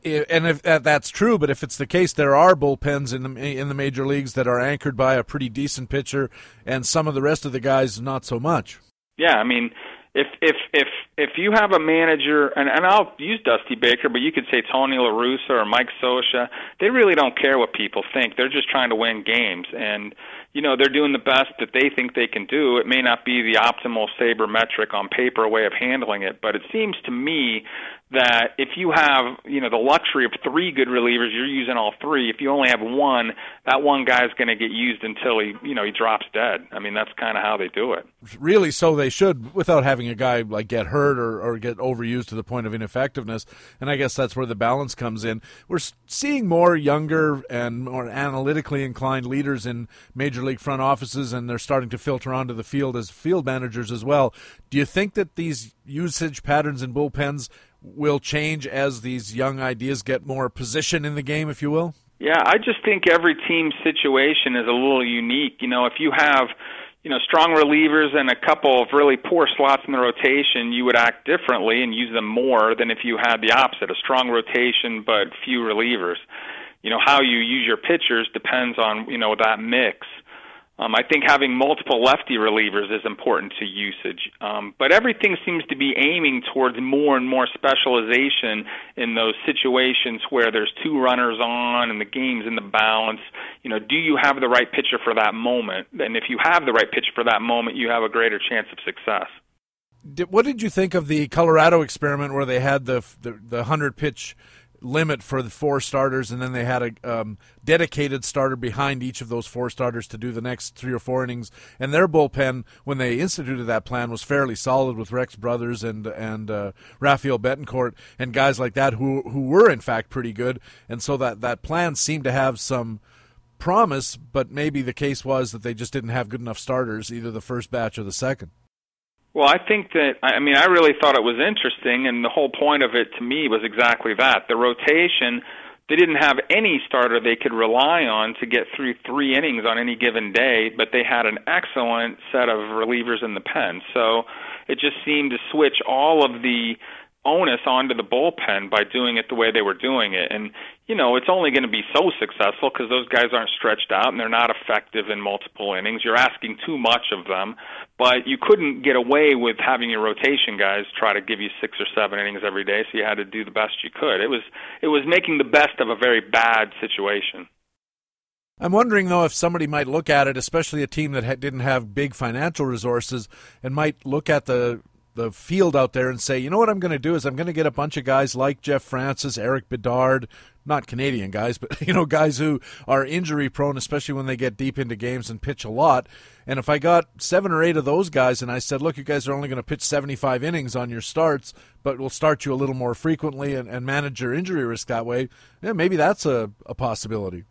And if uh, that's true, but if it's the case, there are bullpens in the in the major leagues that are anchored by a pretty decent pitcher, and some of the rest of the guys not so much. Yeah, I mean, if if if if you have a manager, and and I'll use Dusty Baker, but you could say Tony La Russa or Mike Scioscia, they really don't care what people think. They're just trying to win games, and you know they're doing the best that they think they can do. It may not be the optimal sabermetric on paper way of handling it, but it seems to me that if you have you know the luxury of three good relievers, you're using all three. If you only have one, that one guy's going to get used until he you know he drops dead. I mean that's kind of how they do it. Really, so they should without having a guy like get hurt or, or get overused to the point of ineffectiveness. And I guess that's where the balance comes in. We're seeing more younger and more analytically inclined leaders in major league front offices, and they're starting to filter onto the field as field managers as well. Do you think that these usage patterns in bullpens will change as these young ideas get more position in the game, if you will? Yeah, I just think every team situation is a little unique. You know, if you have you know, strong relievers and a couple of really poor slots in the rotation, you would act differently and use them more than if you had the opposite, a strong rotation but few relievers. You know, how you use your pitchers depends on, you know, that mix. Um, I think having multiple lefty relievers is important to usage, um, but everything seems to be aiming towards more and more specialization in those situations where there's two runners on and the game's in the balance. You know, do you have the right pitcher for that moment? And if you have the right pitcher for that moment, you have a greater chance of success. What did you think of the Colorado experiment where they had the the, the hundred pitch limit for the four starters, and then they had a um, dedicated starter behind each of those four starters to do the next three or four innings. And their bullpen, when they instituted that plan, was fairly solid with Rex Brothers and and uh, Rafael Betancourt and guys like that who who were in fact pretty good. And so that that plan seemed to have some promise, but maybe the case was that they just didn't have good enough starters, either the first batch or the second. Well, I think that I mean I really thought it was interesting, and the whole point of it to me was exactly that the rotation. They didn't have any starter they could rely on to get through three innings on any given day, but they had an excellent set of relievers in the pen. So it just seemed to switch all of the onus onto the bullpen by doing it the way they were doing it. And, you know, it's only going to be so successful because those guys aren't stretched out and they're not effective in multiple innings. You're asking too much of them. But you couldn't get away with having your rotation guys try to give you six or seven innings every day, so you had to do the best you could. It was it was making the best of a very bad situation. I'm wondering though if somebody might look at it, especially a team that ha- didn't have big financial resources, and might look at the the field out there and say, you know what I'm going to do is I'm going to get a bunch of guys like Jeff Francis, Eric Bedard, not Canadian guys, but you know guys who are injury prone, especially when they get deep into games and pitch a lot. And if I got seven or eight of those guys, and I said, look, you guys are only going to pitch 75 innings on your starts, but we'll start you a little more frequently and, and manage your injury risk that way. Yeah, maybe that's a, a possibility.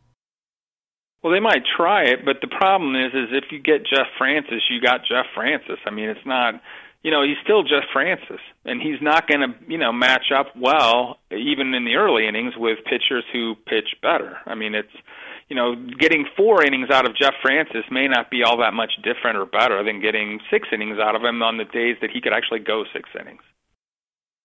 Well, they might try it, but the problem is, is if you get Jeff Francis, you got Jeff Francis. I mean, it's not you know, he's still Jeff Francis, and he's not going to, you know, match up well even in the early innings with pitchers who pitch better. I mean, it's, you know, getting four innings out of Jeff Francis may not be all that much different or better than getting six innings out of him on the days that he could actually go six innings.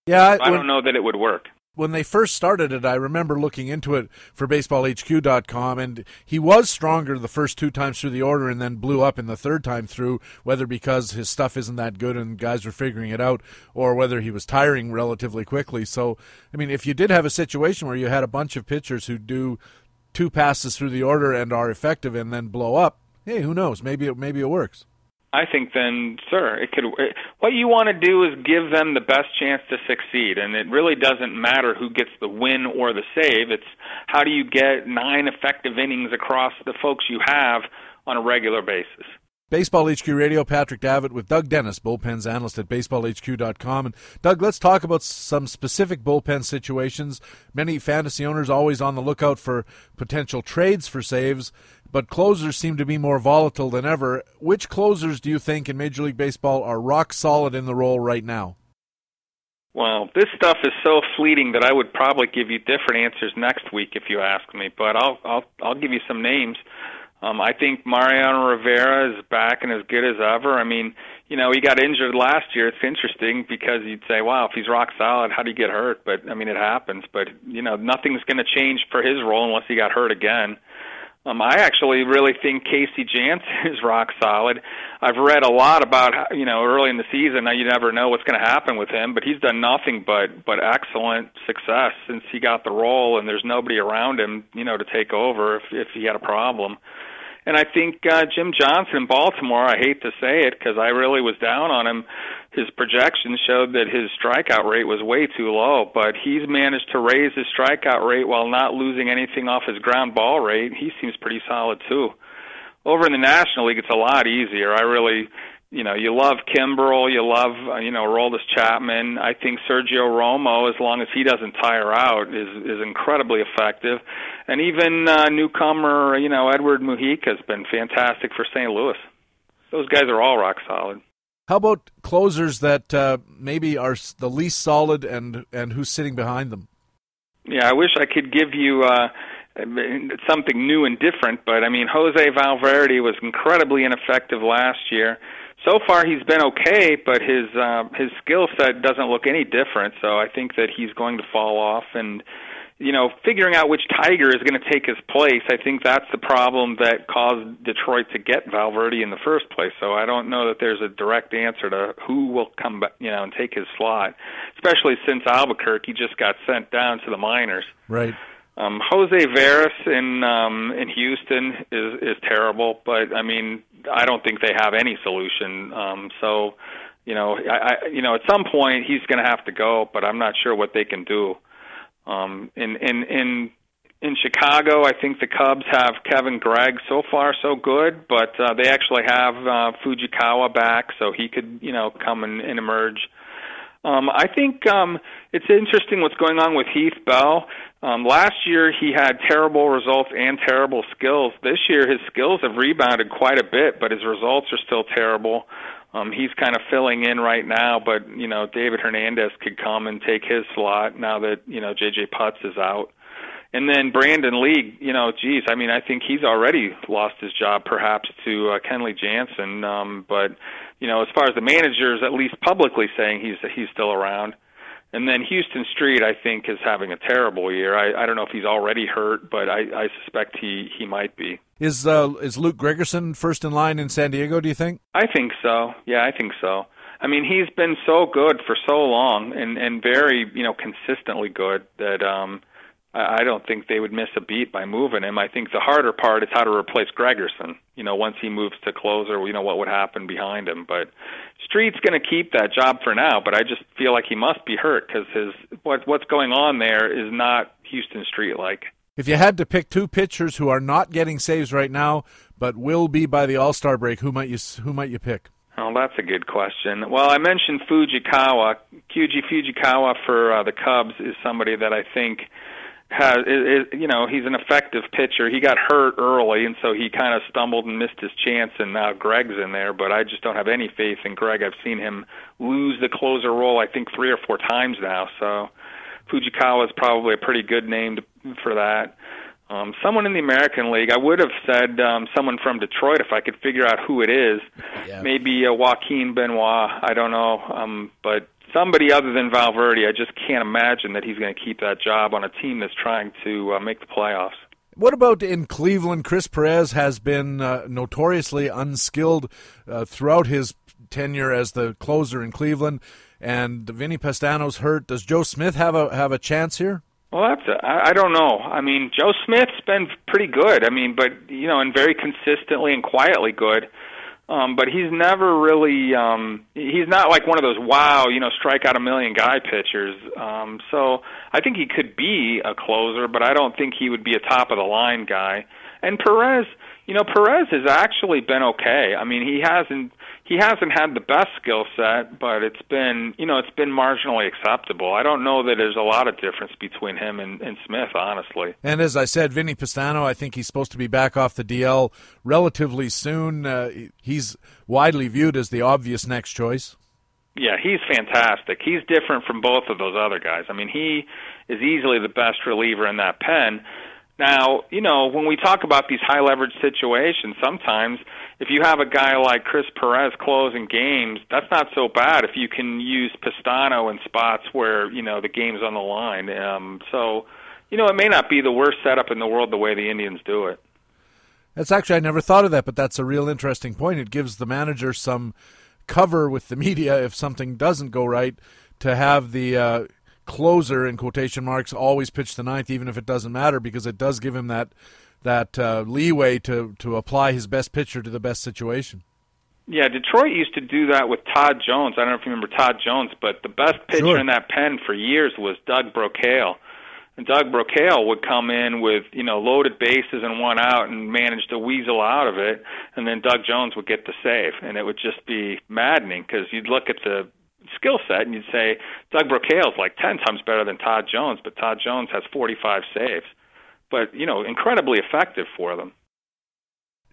Yeah, I, I don't know that it would work. When they first started it, I remember looking into it for baseballhq.com, and he was stronger the first two times through the order and then blew up in the third time through, whether because his stuff isn't that good and guys are figuring it out, or whether he was tiring relatively quickly. So, I mean, if you did have a situation where you had a bunch of pitchers who do two passes through the order and are effective and then blow up, hey, who knows? Maybe it, maybe it works. I think then, sir, it could. It, what you want to do is give them the best chance to succeed, and it really doesn't matter who gets the win or the save. It's how do you get nine effective innings across the folks you have on a regular basis. Baseball HQ Radio, Patrick Davitt with Doug Dennis, bullpens analyst at baseballhq.com. And Doug, let's talk about some specific bullpen situations. Many fantasy owners always on the lookout for potential trades for saves, but closers seem to be more volatile than ever. Which closers do you think in Major League Baseball are rock solid in the role right now? Well, this stuff is so fleeting that I would probably give you different answers next week if you ask me, but I'll I'll I'll give you some names. Um, I think Mariano Rivera is back and as good as ever. I mean, you know, he got injured last year. It's interesting because you'd say, wow, if he's rock solid, how do you get hurt? But I mean, it happens. But you know, nothing's going to change for his role unless he got hurt again. Um, I actually really think Casey Janssen is rock solid. I've read a lot about how, you know early in the season. Now you never know what's going to happen with him, but he's done nothing but but excellent success since he got the role, and there's nobody around him, you know, to take over if if he had a problem. And I think uh, Jim Johnson in Baltimore, I hate to say it because I really was down on him. His projections showed that his strikeout rate was way too low, but he's managed to raise his strikeout rate while not losing anything off his ground ball rate. He seems pretty solid too. Over in the National League, it's a lot easier. I really you know, you love Kimbrel, you love, uh, you know, Aroldis Chapman. I think Sergio Romo, as long as he doesn't tire out, is is incredibly effective. And even uh, newcomer, you know, Edward Mujica has been fantastic for St. Louis. Those guys are all rock solid. How about closers that uh, maybe are the least solid and and who's sitting behind them? Yeah, I wish I could give you uh, something new and different, but I mean, Jose Valverde was incredibly ineffective last year so far he's been okay, but his uh, his skill set doesn't look any different. So I think that he's going to fall off, and you know, figuring out which Tiger is going to take his place, I think that's the problem that caused Detroit to get Valverde in the first place. So I don't know that there's a direct answer to who will come back, you know, and take his slot, especially since Albuquerque just got sent down to the minors. Right. Um, Jose Veras in um, in Houston is is terrible, but I mean I don't think they have any solution. Um, so, you know, I, I you know at some point he's going to have to go, but I'm not sure what they can do. Um, in in in in Chicago, I think the Cubs have Kevin Gregg. So far, so good, but uh, they actually have uh, Fujikawa back, so he could you know come and, and emerge. Um, I think um, it's interesting what's going on with Heath Bell. Um, last year he had terrible results and terrible skills. This year his skills have rebounded quite a bit, but his results are still terrible. Um, he's kind of filling in right now, but you know David Hernandez could come and take his slot now that you know JJ Putz is out. And then Brandon League, you know, geez, I mean, I think he's already lost his job perhaps to uh, Kenley Jansen. Um, but you know, as far as the managers, at least publicly saying he's he's still around. And then Houston Street, I think, is having a terrible year. I, I don't know if he's already hurt, but I, I suspect he, he might be. Is uh, is Luke Gregerson first in line in San Diego? Do you think? I think so. Yeah, I think so. I mean, he's been so good for so long and and very you know consistently good that um, I don't think they would miss a beat by moving him. I think the harder part is how to replace Gregerson. You know, once he moves to closer, you know what would happen behind him. But Street's going to keep that job for now. But I just feel like he must be hurt because his what what's going on there is not Houston Street like. If you had to pick two pitchers who are not getting saves right now, but will be by the All Star break, who might you who might you pick? Oh, that's a good question. Well, I mentioned Fujikawa. Kyuji Fujikawa for uh, the Cubs is somebody that I think has is, you know he's an effective pitcher. He got hurt early, and so he kind of stumbled and missed his chance. And now Gregg's in there, but I just don't have any faith in Greg. I've seen him lose the closer role, I think three or four times now. So Fujikawa is probably a pretty good name to, for that. Um, someone in the American League, I would have said um, someone from Detroit if I could figure out who it is. Yeah. Maybe uh, Joaquin Benoit. I don't know, um, but somebody other than Valverde, I just can't imagine that he's going to keep that job on a team that's trying to uh, make the playoffs. What about in Cleveland? Chris Perez has been uh, notoriously unskilled uh, throughout his tenure as the closer in Cleveland, and Vinnie Pestano's hurt. Does Joe Smith have a have a chance here? Well, that's a, I, I don't know. I mean, Joe Smith's been pretty good. I mean, but you know, and very consistently and quietly good. Um, but he's never really um, he's not like one of those wow, you know, strike out a million guy pitchers. Um, so I think he could be a closer, but I don't think he would be a top of the line guy. And Perez, you know, Perez has actually been okay. I mean, he hasn't he hasn't had the best skill set, but it's been you know it's been marginally acceptable. I don't know that there's a lot of difference between him and, and Smith, honestly. And as I said, Vinnie Pestano, I think he's supposed to be back off the DL relatively soon. Uh, he's widely viewed as the obvious next choice. Yeah, he's fantastic. He's different from both of those other guys. I mean, he is easily the best reliever in that pen. Now, you know, when we talk about these high leverage situations, sometimes if you have a guy like Chris Perez closing games, that's not so bad if you can use Pestano in spots where, you know, the game's on the line. Um, so, you know, it may not be the worst setup in the world the way the Indians do it. That's actually, I never thought of that, but that's a real interesting point. It gives the manager some cover with the media if something doesn't go right to have the. Uh, closer in quotation marks always pitch the ninth, even if it doesn't matter, because it does give him that that uh, leeway to to apply his best pitcher to the best situation. Yeah, Detroit used to do that with Todd Jones. I don't know if you remember Todd Jones, but the best pitcher sure. in that pen for years was Doug Brocail. And Doug Brocail would come in with, you know, loaded bases and one out and manage to weasel out of it, and then Doug Jones would get the save, and it would just be maddening because you'd look at the skill set, and you'd say Doug Brocail's like ten times better than Todd Jones, but Todd Jones has 45 saves. But you know, incredibly effective for them.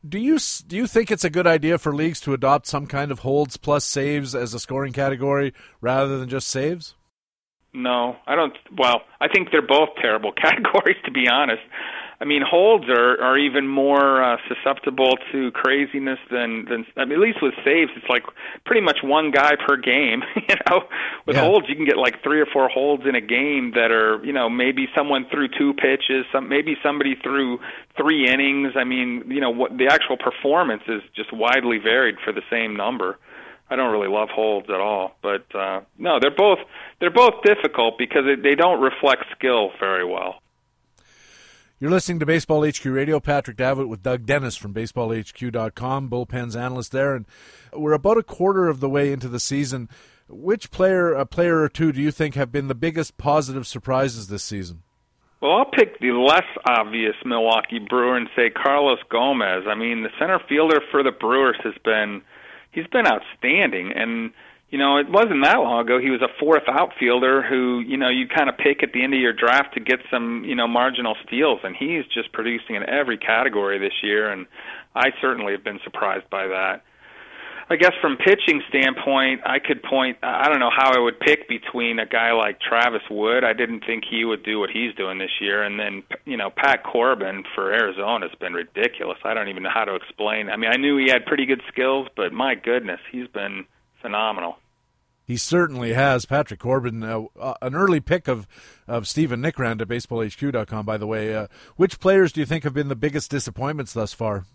Do you do you think it's a good idea for leagues to adopt some kind of holds plus saves as a scoring category rather than just saves? No, I don't. Well, I think they're both terrible categories, to be honest. I mean, holds are are even more uh, susceptible to craziness than than. I mean, at least with saves, it's like pretty much one guy per game. you know, with Yeah. holds, you can get like three or four holds in a game that are, you know, maybe someone threw two pitches, some maybe somebody threw three innings. I mean, you know, what the actual performance is just widely varied for the same number. I don't really love holds at all, but uh, no, they're both they're both difficult because they, they don't reflect skill very well. You're listening to Baseball HQ Radio. Patrick Davitt with Doug Dennis from BaseballHQ.com, bullpens analyst there, and we're about a quarter of the way into the season. Which player, a player or two, do you think have been the biggest positive surprises this season? Well, I'll pick the less obvious Milwaukee Brewer and say Carlos Gomez. I mean, the center fielder for the Brewers has been he's been outstanding and you know, it wasn't that long ago he was a fourth outfielder who, you know, you kind of pick at the end of your draft to get some, you know, marginal steals and he's just producing in every category this year and I certainly have been surprised by that. I guess from pitching standpoint, I could point. I don't know how I would pick between a guy like Travis Wood. I didn't think he would do what he's doing this year, and then you know Pat Corbin for Arizona has been ridiculous. I don't even know how to explain. I mean, I knew he had pretty good skills, but my goodness, he's been phenomenal. He certainly has. Patrick Corbin, uh, uh, an early pick of, of Stephen Nickrand at BaseballHQ.com, by the way. Uh, which players do you think have been the biggest disappointments thus far?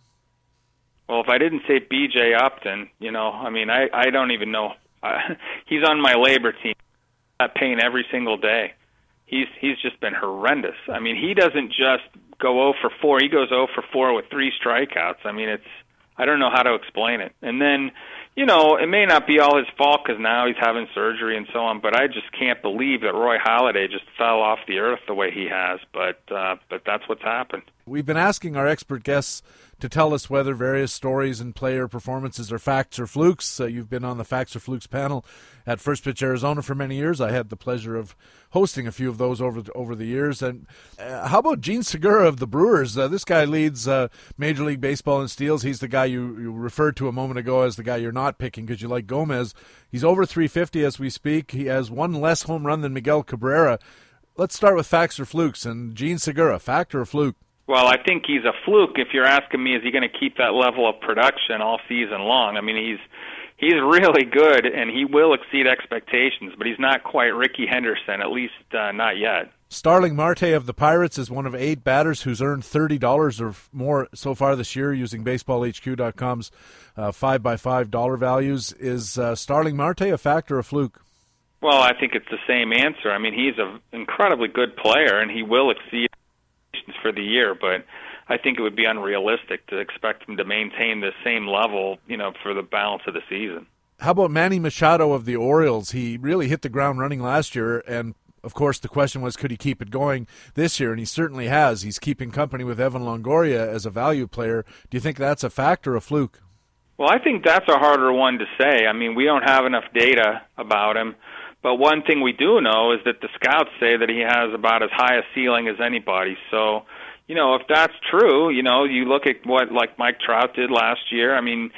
Well, if I didn't say B.J. Upton, you know, I mean, I I don't even know. He's on my LABR team. That pain every single day. He's he's just been horrendous. I mean, he doesn't just go 0 for 4. He goes 0 for 4 with three strikeouts. I mean, it's I don't know how to explain it. And then, you know, it may not be all his fault because now he's having surgery and so on. But I just can't believe that Roy Halladay just fell off the earth the way he has. But uh, but that's what's happened. We've been asking our expert guests to tell us whether various stories and player performances are facts or flukes. Uh, you've been on the Facts or Flukes panel at First Pitch Arizona for many years. I had the pleasure of hosting a few of those over over the years. And uh, how about Jean Segura of the Brewers? Uh, this guy leads uh, Major League Baseball in steals. He's the guy you, you referred to a moment ago as the guy you're not picking because you like Gomez. He's over 350 as we speak. He has one less home run than Miguel Cabrera. Let's start with facts or flukes. And Jean Segura, fact or fluke? Well, I think he's a fluke. If you're asking me, is he going to keep that level of production all season long? I mean, he's he's really good, and he will exceed expectations. But he's not quite Rickey Henderson, at least uh, not yet. Starling Marte of the Pirates is one of eight batters who's earned thirty dollars or more so far this year using BaseballHQ.com's uh, five by five dollar values. Is uh, Starling Marte a factor or a fluke? Well, I think it's the same answer. I mean, he's an incredibly good player, and he will exceed for the year. But I think it would be unrealistic to expect him to maintain the same level, you know, for the balance of the season. How about Manny Machado of the Orioles? He really hit the ground running last year, and of course, the question was, could he keep it going this year? And he certainly has. He's keeping company with Evan Longoria as a value player. Do you think that's a fact or a fluke? Well, I think that's a harder one to say. I mean, we don't have enough data about him. But one thing we do know is that the scouts say that he has about as high a ceiling as anybody. So, you know, if that's true, you know, you look at what like Mike Trout did last year. I mean,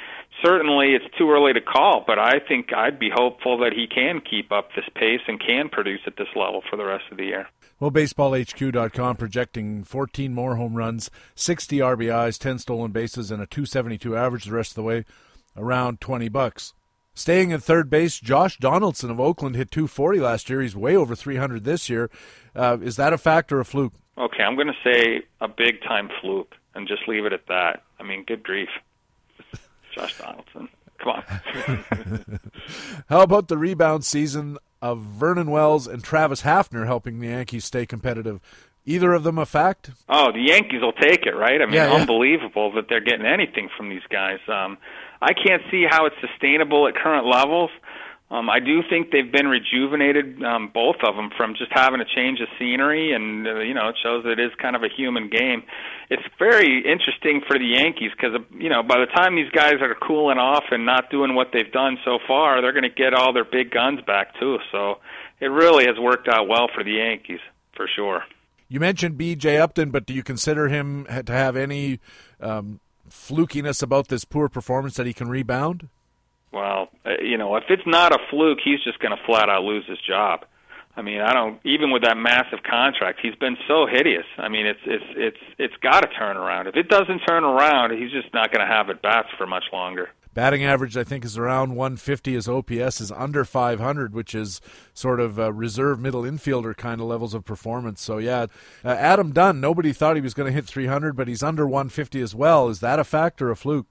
certainly it's too early to call, but I think I'd be hopeful that he can keep up this pace and can produce at this level for the rest of the year. Well, BaseballHQ.com projecting 14 more home runs, 60 RBIs, 10 stolen bases, and a 272 average the rest of the way, around 20 bucks. Staying at third base, Josh Donaldson of Oakland hit 240 last year. He's way over 300 this year. Uh, is that a fact or a fluke? Okay, I'm going to say a big time fluke and just leave it at that. I mean, good grief. Josh Donaldson. Come on. How about the rebound season of Vernon Wells and Travis Hafner helping the Yankees stay competitive? Either of them a fact? Oh, the Yankees will take it, right? I mean, Yeah, yeah. unbelievable that they're getting anything from these guys. Um, I can't see how it's sustainable at current levels. Um, I do think they've been rejuvenated, um, both of them, from just having a change of scenery, and uh, you know it shows that it is kind of a human game. It's very interesting for the Yankees because you know by the time these guys are cooling off and not doing what they've done so far, they're going to get all their big guns back too. So it really has worked out well for the Yankees for sure. You mentioned B.J. Upton, but do you consider him to have any um, flukiness about this poor performance that he can rebound? Well, uh, you know, if it's not a fluke, he's just going to flat out lose his job. I mean, I don't even with that massive contract, he's been so hideous. I mean, it's it's it's it's got to turn around. If it doesn't turn around, he's just not going to have at bats for much longer. Batting average, I think, is around 150. His OPS is under 500, which is sort of uh, reserve middle infielder kind of levels of performance. So, yeah, uh, Adam Dunn, nobody thought he was going to hit 300, but he's under 150 as well. Is that a fact or a fluke?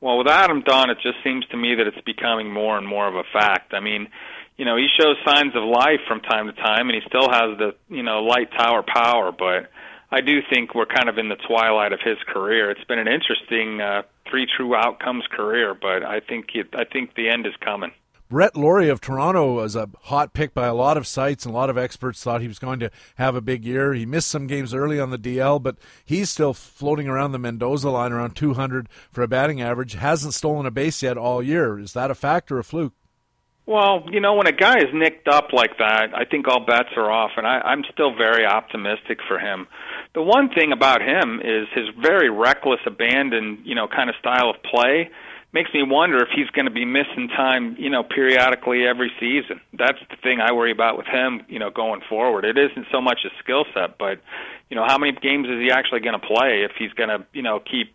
Well, with Adam Dunn, it just seems to me that it's becoming more and more of a fact. I mean, you know, he shows signs of life from time to time, and he still has the you know light tower power. But I do think we're kind of in the twilight of his career. It's been an interesting uh, three true outcomes career, but I think it, I think the end is coming. Brett Lawrie of Toronto was a hot pick by a lot of sites, and a lot of experts thought he was going to have a big year. He missed some games early on the DL, but he's still floating around the Mendoza line around 200 for a batting average. Hasn't stolen a base yet all year. Is that a fact or a fluke? Well, you know, when a guy is nicked up like that, I think all bets are off, and I, I'm still very optimistic for him. The one thing about him is his very reckless, abandon, you know, kind of style of play makes me wonder if he's going to be missing time, you know, periodically every season. That's the thing I worry about with him, you know, going forward. It isn't so much a skill set, but you know, how many games is he actually going to play if he's going to, you know, keep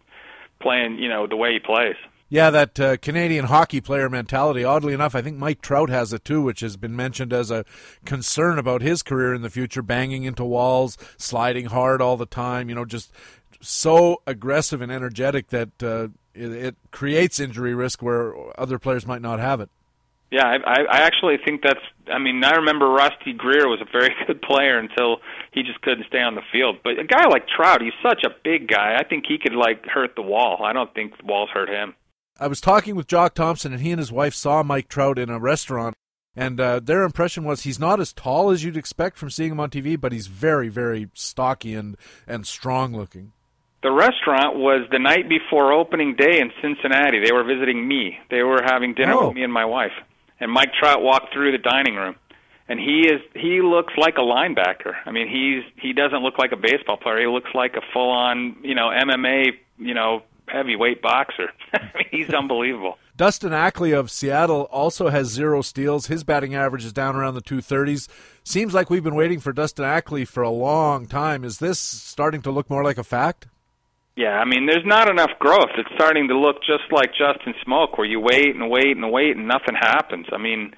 playing, you know, the way he plays? Yeah, that uh, Canadian hockey player mentality. Oddly enough, I think Mike Trout has it too, which has been mentioned as a concern about his career in the future. Banging into walls, sliding hard all the time. You know, just so aggressive and energetic that uh, it, it creates injury risk where other players might not have it. Yeah, I, I actually think that's. I mean, I remember Rusty Greer was a very good player until he just couldn't stay on the field. But a guy like Trout, he's such a big guy. I think he could like hurt the wall. I don't think walls hurt him. I was talking with Jock Thompson, and he and his wife saw Mike Trout in a restaurant, and uh, their impression was he's not as tall as you'd expect from seeing him on TV, but he's very, very stocky and and strong looking. The restaurant was the night before opening day in Cincinnati. They were visiting me. They were having dinner Oh. with me and my wife. And Mike Trout walked through the dining room. And he is he looks like a linebacker. I mean, he's he doesn't look like a baseball player. He looks like a full on, you know, MMA, you know, heavyweight boxer. He's unbelievable. Dustin Ackley of Seattle also has zero steals. His batting average is down around the 230s. Seems like we've been waiting for Dustin Ackley for a long time. Is this starting to look more like a fact? Yeah, I mean, there's not enough growth. It's starting to look just like Justin Smoak, where you wait and wait and wait and nothing happens. I mean,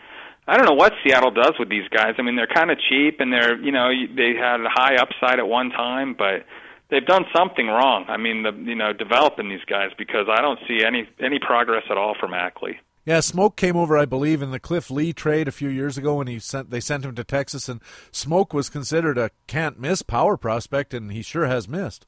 I don't know what Seattle does with these guys. I mean, they're kind of cheap and they're, you know, they had a high upside at one time, but they've done something wrong. I mean, the you know, developing these guys because I don't see any any progress at all from Ackley. Yeah, Smoak came over, I believe, in the Cliff Lee trade a few years ago when he sent they sent him to Texas, and Smoak was considered a can't miss power prospect, and he sure has missed.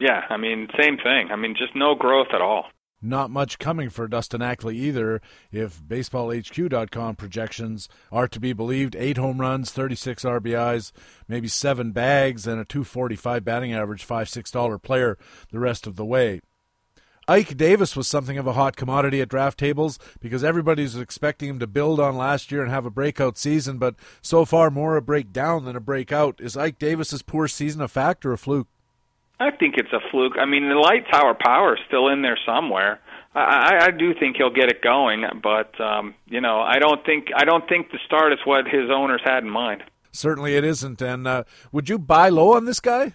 Yeah, I mean, same thing. I mean, just no growth at all. Not much coming for Dustin Ackley either, if BaseballHQ.com projections are to be believed. Eight home runs, 36 RBIs, maybe seven bags, and a 245 batting average, five six dollar player the rest of the way. Ike Davis was something of a hot commodity at draft tables because everybody was expecting him to build on last year and have a breakout season, but so far more a breakdown than a breakout. Is Ike Davis's poor season a fact or a fluke? I think it's a fluke. I mean, the light tower power is still in there somewhere. I, I do think he'll get it going, but um, you know, I don't think I don't think the start is what his owners had in mind. Certainly, it isn't. And uh, would you buy low on this guy?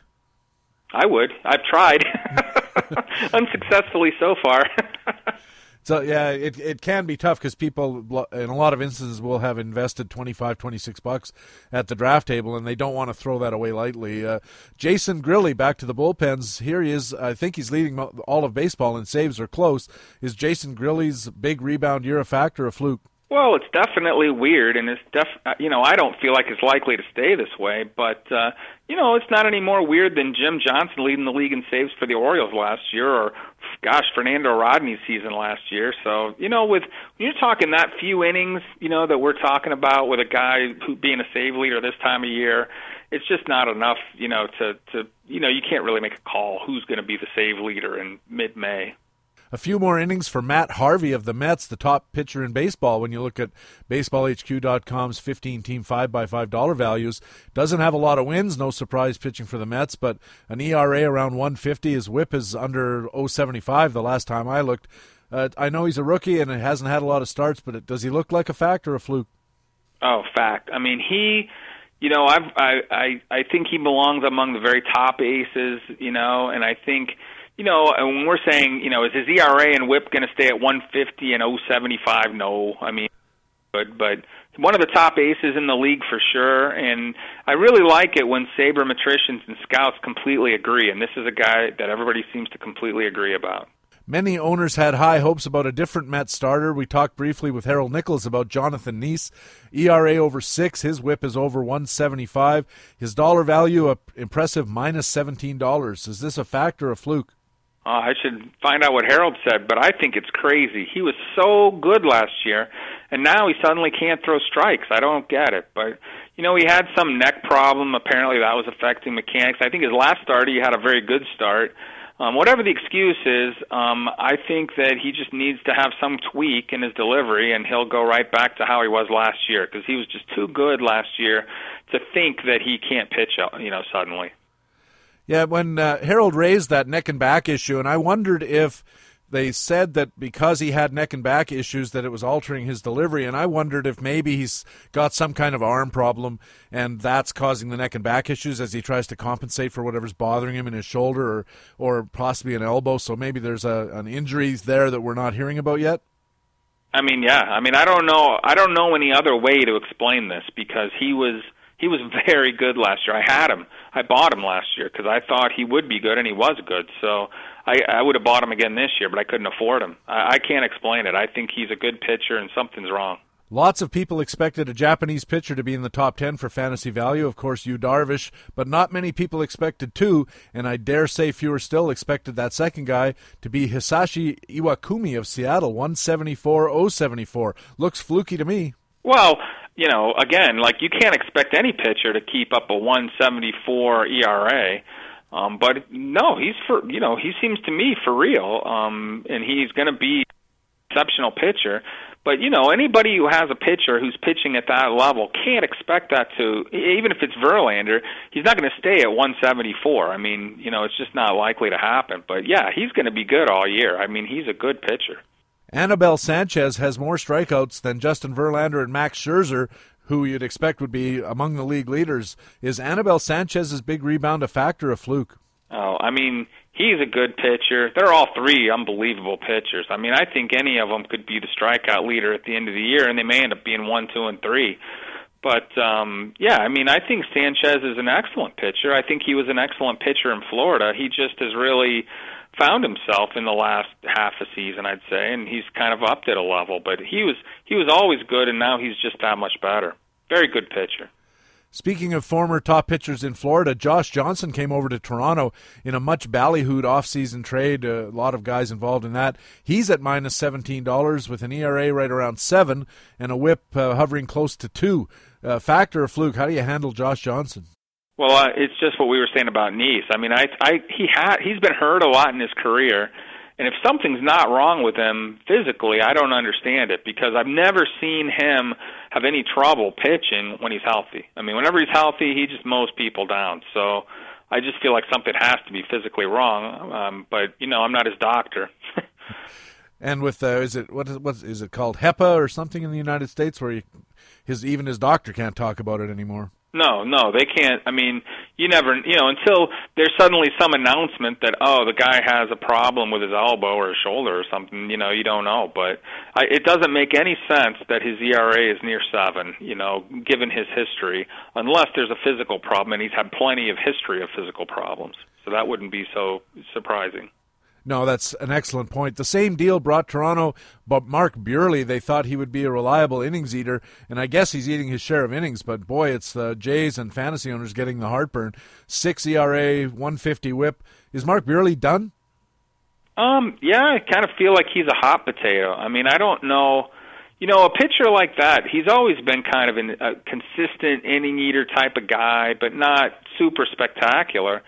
I would. I've tried, unsuccessfully so far. So yeah, it it can be tough because people in a lot of instances will have invested 25, 26 bucks at the draft table and they don't want to throw that away lightly. Uh, Jason Grilli back to the bullpens. Here he is. I think he's leading all of baseball in saves or close. Is Jason Grilli's big rebound year a factor or a fluke? Well, it's definitely weird, and it's def. Uh, you know, I don't feel like it's likely to stay this way. But uh, you know, it's not any more weird than Jim Johnson leading the league in saves for the Orioles last year, or gosh, Fernando Rodney's season last year. So you know, with you're talking that few innings, you know that we're talking about with a guy who being a save leader this time of year, it's just not enough. You know, to to you know, you can't really make a call who's going to be the save leader in mid-May a few more innings for Matt Harvey of the Mets, the top pitcher in baseball. When you look at BaseballHQ.com's 15 team 5x5 dollar values, doesn't have a lot of wins. No surprise pitching for the Mets, but an ERA around 150. His whip is under 075 the last time I looked. Uh, I know he's a rookie and it hasn't had a lot of starts, but does he look like a fact or a fluke? Oh, fact. I mean, he you know, I've, I I I think he belongs among the very top aces. You know, and I think you know, and when we're saying, you know, is his ERA and WHIP going to stay at 150 and 075? No, I mean, but but one of the top aces in the league for sure. And I really like it when sabermetricians and scouts completely agree. And this is a guy that everybody seems to completely agree about. Many owners had high hopes about a different Met starter. We talked briefly with Harold Nichols about Jonathan Niese. ERA over six. His whip is over 175. His dollar value, a impressive minus $17. Is this a fact or a fluke? Uh, I should find out what Harold said, but I think it's crazy. He was so good last year, and now he suddenly can't throw strikes. I don't get it. But you know, he had some neck problem. Apparently, that was affecting mechanics. I think his last start, he had a very good start. Um, whatever the excuse is, um, I think that he just needs to have some tweak in his delivery, and he'll go right back to how he was last year because he was just too good last year to think that he can't pitch, uh, you know, suddenly. Yeah, when uh, Harold raised that neck and back issue, and I wondered if they said that because he had neck and back issues that it was altering his delivery and i wondered if maybe he's got some kind of arm problem and that's causing the neck and back issues as he tries to compensate for whatever's bothering him in his shoulder or or possibly an elbow so maybe there's a an injury there that we're not hearing about yet i mean yeah i mean i don't know i don't know any other way to explain this because he was he was very good last year. I had him. I bought him last year because I thought he would be good, and he was good. So I, I would have bought him again this year, but I couldn't afford him. I, I can't explain it. I think he's a good pitcher, and something's wrong. Lots of people expected a Japanese pitcher to be in the top 10 for fantasy value. Of course, Yu Darvish, but not many people expected two, and I dare say fewer still expected that second guy to be Hisashi Iwakuma of Seattle, 174 074. Looks fluky to me. Well, you know, again, like you can't expect any pitcher to keep up a 174 ERA. Um, but no, he's for you know he seems to me for real, um, and he's going to be exceptional pitcher. But you know anybody who has a pitcher who's pitching at that level can't expect that to even if it's Verlander, he's not going to stay at 174. I mean, you know it's just not likely to happen. But yeah, he's going to be good all year. I mean, he's a good pitcher. Anibal Sanchez has more strikeouts than Justin Verlander and Max Scherzer, who you'd expect would be among the league leaders. Is Anibal Sanchez's big rebound a factor, a fluke? Oh, I mean, he's a good pitcher. They're all three unbelievable pitchers. I mean, I think any of them could be the strikeout leader at the end of the year, and they may end up being one, two, and three. But um yeah, I mean, I think Sanchez is an excellent pitcher. I think he was an excellent pitcher in Florida. He just has really found himself in the last half a season, I'd say, and he's kind of upped at a level. But he was he was always good, and now he's just that much better. Very good pitcher. Speaking of former top pitchers in Florida, Josh Johnson came over to Toronto in a much ballyhooed offseason trade. A lot of guys involved in that. He's at minus $17 with an ERA right around 7 and a whip uh, hovering close to 2. Uh, factor or fluke, how do you handle Josh Johnson? Well, uh, it's just what we were saying about Niese. I mean, I, I, he had, he's been hurt a lot in his career, and if something's not wrong with him physically, I don't understand it because I've never seen him have any trouble pitching when he's healthy. I mean, whenever he's healthy, he just mows people down. So I just feel like something has to be physically wrong. Um, but you know, I'm not his doctor. and with uh, is it what is what is it called HIPAA or something in the United States where he, his even his doctor can't talk about it anymore? No, no, they can't. I mean, you never, you know, until there's suddenly some announcement that oh, the guy has a problem with his elbow or his shoulder or something. You know, you don't know, but I, it doesn't make any sense that his ERA is near seven. You know, given his history, unless there's a physical problem, and he's had plenty of history of physical problems. So that wouldn't be so surprising. No, that's an excellent point. The same deal brought Toronto, but Mark Buehrle, they thought he would be a reliable innings eater, and I guess he's eating his share of innings, but boy, it's the Jays and fantasy owners getting the heartburn. 6 ERA, 150 whip. Is Mark Buehrle done? Um, yeah, I kind of feel like he's a hot potato. I mean, I don't know. You know, a pitcher like that, he's always been kind of a consistent inning eater type of guy, but not super spectacular.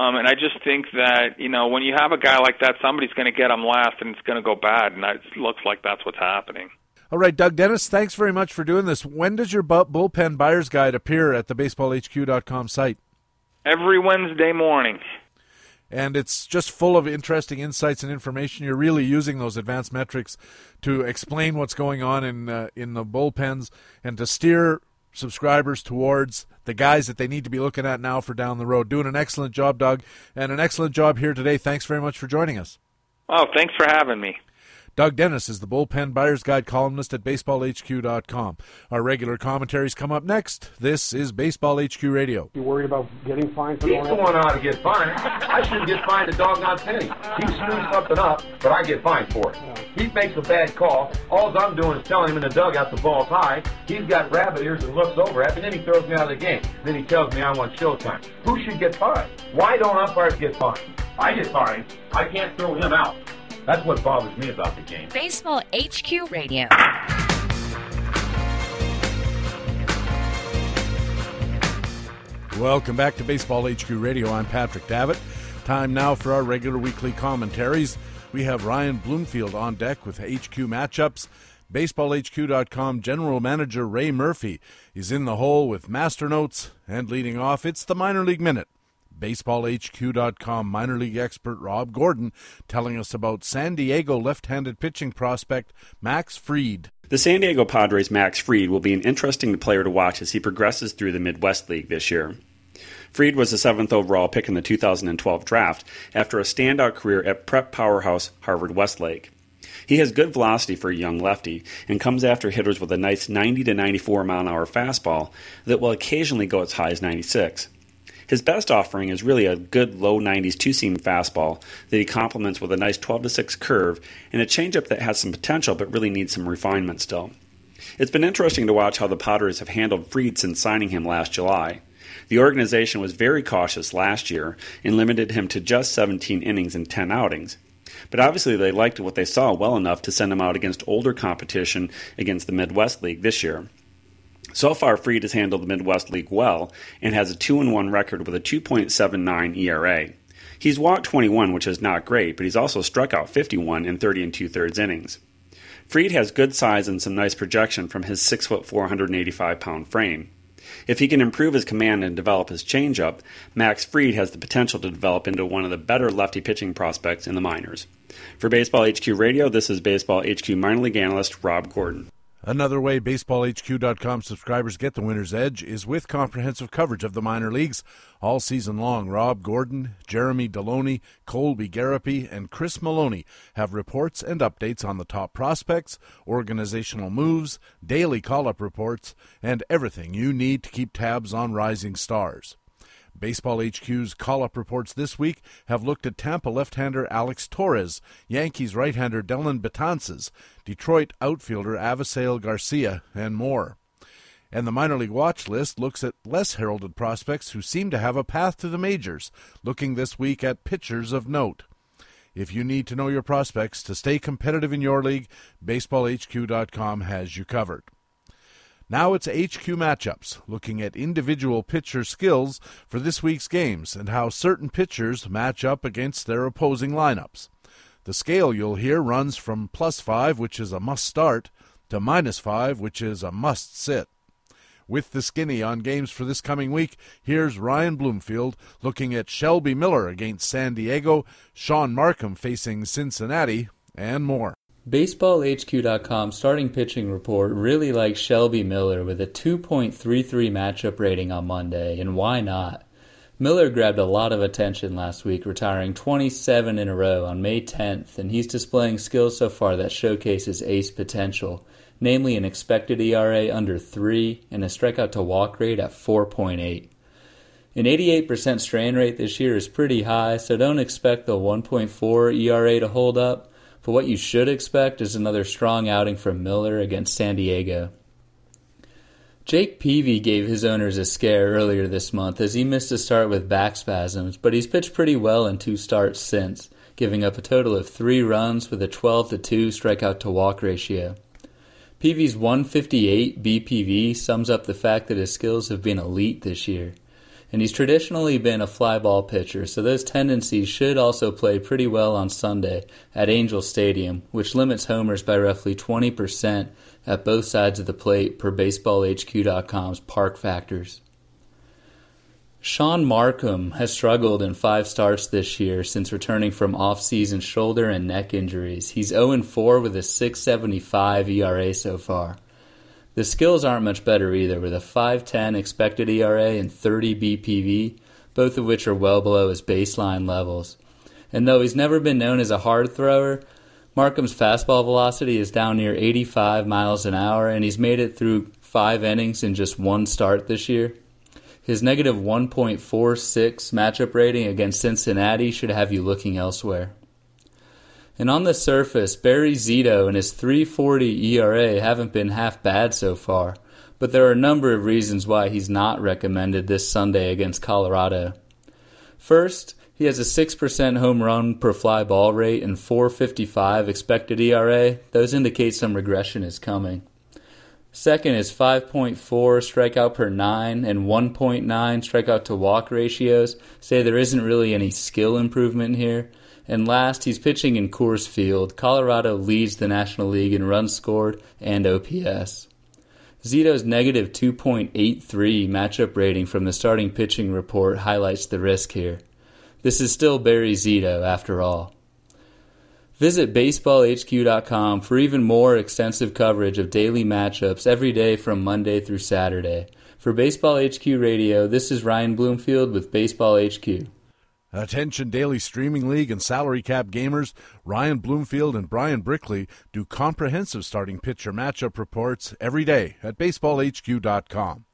Um, and I just think that you know when you have a guy like that, somebody's going to get him last, and it's going to go bad, and it looks like that's what's happening. All right, Doug Dennis, thanks very much for doing this. When does your bullpen buyer's guide appear at the baseballhq.com site? Every Wednesday morning. And it's just full of interesting insights and information. You're really using those advanced metrics to explain what's going on in uh, in the bullpens and to steer subscribers towards the guys that they need to be looking at now for down the road. Doing an excellent job, Doug, and an excellent job here today. Thanks very much for joining us. Oh, thanks for having me. Doug Dennis is the bullpen buyer's guide columnist at baseballhq.com. Our regular commentaries come up next. This is Baseball HQ Radio. You worried about getting fined for He's the one ought to get fined. I shouldn't get fined a dog not penny. He screws something up, but I get fined for it. He makes a bad call. All I'm doing is telling him in the dugout the ball's high. He's got rabbit ears and looks over at me, and then he throws me out of the game. Then he tells me I want showtime. Who should get fined? Why don't umpires get fined? I get fined. I can't throw him out. That's what bothers me about the game. Baseball HQ Radio. Welcome back to Baseball HQ Radio. I'm Patrick Davitt. Time now for our regular weekly commentaries. We have Ryan Bloomfield on deck with HQ matchups. BaseballHQ.com general manager Ray Murphy is in the hole with master notes and leading off. It's the minor league minute. BaseballHQ.com minor league expert Rob Gordon telling us about San Diego left handed pitching prospect Max Fried. The San Diego Padres' Max Fried will be an interesting player to watch as he progresses through the Midwest League this year. Fried was the seventh overall pick in the 2012 draft after a standout career at prep powerhouse Harvard Westlake. He has good velocity for a young lefty and comes after hitters with a nice 90 to 94 mile an hour fastball that will occasionally go as high as 96. His best offering is really a good low 90s two seam fastball that he complements with a nice 12 to 6 curve and a changeup that has some potential but really needs some refinement still. It's been interesting to watch how the Padres have handled Fried since signing him last July. The organization was very cautious last year and limited him to just 17 innings and 10 outings. But obviously, they liked what they saw well enough to send him out against older competition against the Midwest League this year. So far, Fried has handled the Midwest League well and has a 2 1 record with a 2.79 ERA. He's walked 21, which is not great, but he's also struck out 51 in 30 and two thirds innings. Fried has good size and some nice projection from his 6 foot 485 pound frame. If he can improve his command and develop his changeup, Max Fried has the potential to develop into one of the better lefty pitching prospects in the minors. For Baseball HQ Radio, this is Baseball HQ minor league analyst Rob Gordon. Another way BaseballHQ.com subscribers get the winner's edge is with comprehensive coverage of the minor leagues all season long. Rob Gordon, Jeremy Deloney, Colby Garapi, and Chris Mallonee have reports and updates on the top prospects, organizational moves, daily call up reports, and everything you need to keep tabs on rising stars. Baseball HQ's call up reports this week have looked at Tampa left hander Alex Torres, Yankees right hander Dellin Betances, Detroit outfielder Avisail Garcia, and more. And the minor league watch list looks at less heralded prospects who seem to have a path to the majors, looking this week at pitchers of note. If you need to know your prospects to stay competitive in your league, BaseballHQ.com has you covered. Now it's HQ matchups, looking at individual pitcher skills for this week's games and how certain pitchers match up against their opposing lineups. The scale you'll hear runs from plus 5, which is a must start, to minus 5, which is a must sit. With the skinny on games for this coming week, here's Ryan Bloomfield looking at Shelby Miller against San Diego, Shaun Marcum facing Cincinnati, and more. BaseballHQ.com starting pitching report really likes Shelby Miller with a 2.33 matchup rating on Monday, and why not? Miller grabbed a lot of attention last week, retiring 27 in a row on May 10th, and he's displaying skills so far that showcases ace potential, namely an expected ERA under 3 and a strikeout to walk rate at 4.8. An 88% strand rate this year is pretty high, so don't expect the 1.4 ERA to hold up but what you should expect is another strong outing from Miller against San Diego. Jake Peavy gave his owners a scare earlier this month as he missed a start with back spasms, but he's pitched pretty well in two starts since, giving up a total of three runs with a 12 to 2 strikeout to walk ratio. Peavy's 158 BPV sums up the fact that his skills have been elite this year and he's traditionally been a fly ball pitcher, so those tendencies should also play pretty well on Sunday at Angel Stadium, which limits homers by roughly 20% at both sides of the plate per BaseballHQ.com's park factors. Shaun Marcum has struggled in five starts this year since returning from off-season shoulder and neck injuries. He's 0-4 with a 6.75 ERA so far. The skills aren't much better either, with a 5.10 expected ERA and 30 BPV, both of which are well below his baseline levels. And though he's never been known as a hard thrower, Marcum's fastball velocity is down near 85 miles an hour, and he's made it through five innings in just one start this year. His negative 1.46 matchup rating against Cincinnati should have you looking elsewhere. And on the surface, Barry Zito and his 340 ERA haven't been half bad so far, but there are a number of reasons why he's not recommended this Sunday against Colorado. First, he has a 6% home run per fly ball rate and 455 expected ERA. Those indicate some regression is coming. Second is 5.4 strikeout per 9 and 1.9 strikeout to walk ratios. Say there isn't really any skill improvement here. And last, he's pitching in Coors Field. Colorado leads the National League in runs scored and OPS. Zito's negative 2.83 matchup rating from the starting pitching report highlights the risk here. This is still Barry Zito, after all. Visit baseballhq.com for even more extensive coverage of daily matchups every day from Monday through Saturday. For Baseball HQ Radio, this is Ryan Bloomfield with Baseball HQ. Attention Daily Streaming League and Salary Cap gamers, Ryan Bloomfield and Brian Brickley do comprehensive starting pitcher matchup reports every day at baseballhq.com.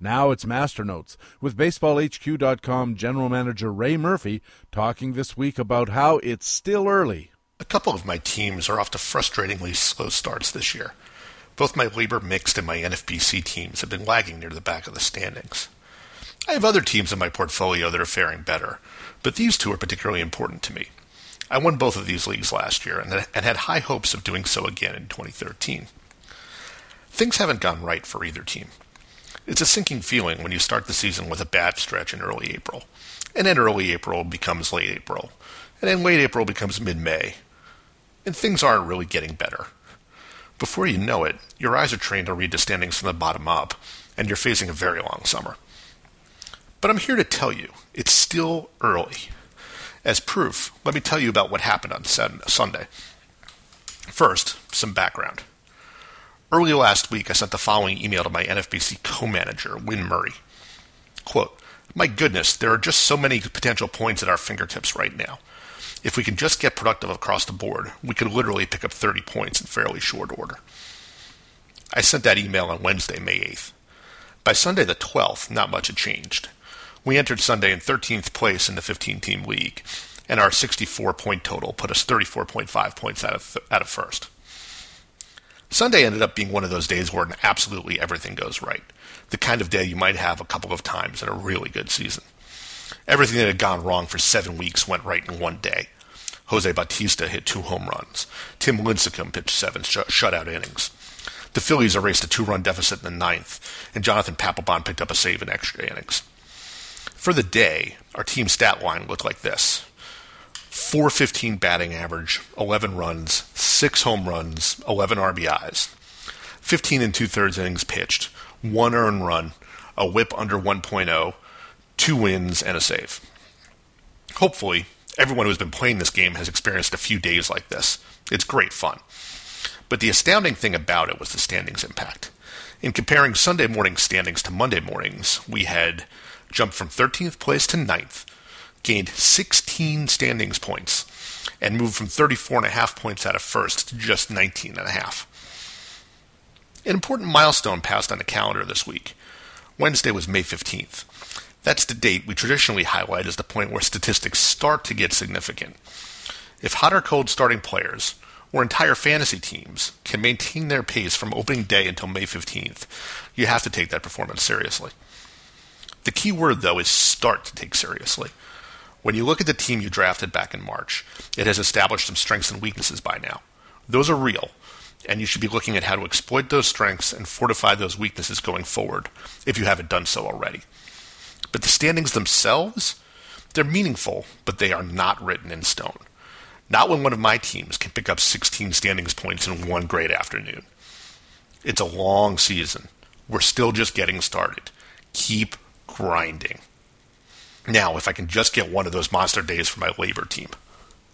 Now it's Master Notes with baseballhq.com general manager Ray Murphy talking this week about how it's still early. A couple of my teams are off to frustratingly slow starts this year. Both my LABR mixed and my NFBC teams have been lagging near the back of the standings. I have other teams in my portfolio that are faring better, but these two are particularly important to me. I won both of these leagues last year and, and had high hopes of doing so again in 2013. Things haven't gone right for either team. It's a sinking feeling when you start the season with a bad stretch in early April, and then early April becomes late April, and then late April becomes mid May, and things aren't really getting better. Before you know it, your eyes are trained to read the standings from the bottom up, and you're facing a very long summer. But I'm here to tell you, it's still early. As proof, let me tell you about what happened on Sunday. First, some background. Early last week, I sent the following email to my NFBC co-manager, Win Murray. Quote, My goodness, there are just so many potential points at our fingertips right now. If we can just get productive across the board, we could literally pick up 30 points in fairly short order. I sent that email on Wednesday, May 8th. By Sunday the 12th, not much had changed. We entered Sunday in 13th place in the 15 team league, and our 64 point total put us 34.5 points out of, out of first. Sunday ended up being one of those days where absolutely everything goes right. The kind of day you might have a couple of times in a really good season. Everything that had gone wrong for seven weeks went right in one day. Jose Bautista hit two home runs. Tim Lincecum pitched seven sh- shutout innings. The Phillies erased a two-run deficit in the ninth, and Jonathan Papelbon picked up a save in extra innings. For the day, our team stat line looked like this. 415 batting average, 11 runs, 6 home runs, 11 RBIs, 15 and two thirds innings pitched, 1 earned run, a whip under 1.0, 2 wins, and a save. Hopefully, everyone who's been playing this game has experienced a few days like this. It's great fun. But the astounding thing about it was the standings impact. In comparing Sunday morning standings to Monday mornings, we had jumped from 13th place to 9th, gained 16 standings points, and moved from 34.5 points out of first to just 19.5. An important milestone passed on the calendar this week. Wednesday was May 15th. That's the date we traditionally highlight as the point where statistics start to get significant. If hot or cold starting players, or entire fantasy teams can maintain their pace from opening day until May 15th, you have to take that performance seriously. The key word, though, is start to take seriously. When you look at the team you drafted back in March, it has established some strengths and weaknesses by now. Those are real, and you should be looking at how to exploit those strengths and fortify those weaknesses going forward if you haven't done so already. But the standings themselves, they're meaningful, but they are not written in stone. Not when one of my teams can pick up 16 standings points in one great afternoon. It's a long season. We're still just getting started. Keep grinding. Now, if I can just get one of those monster days for my LABR team.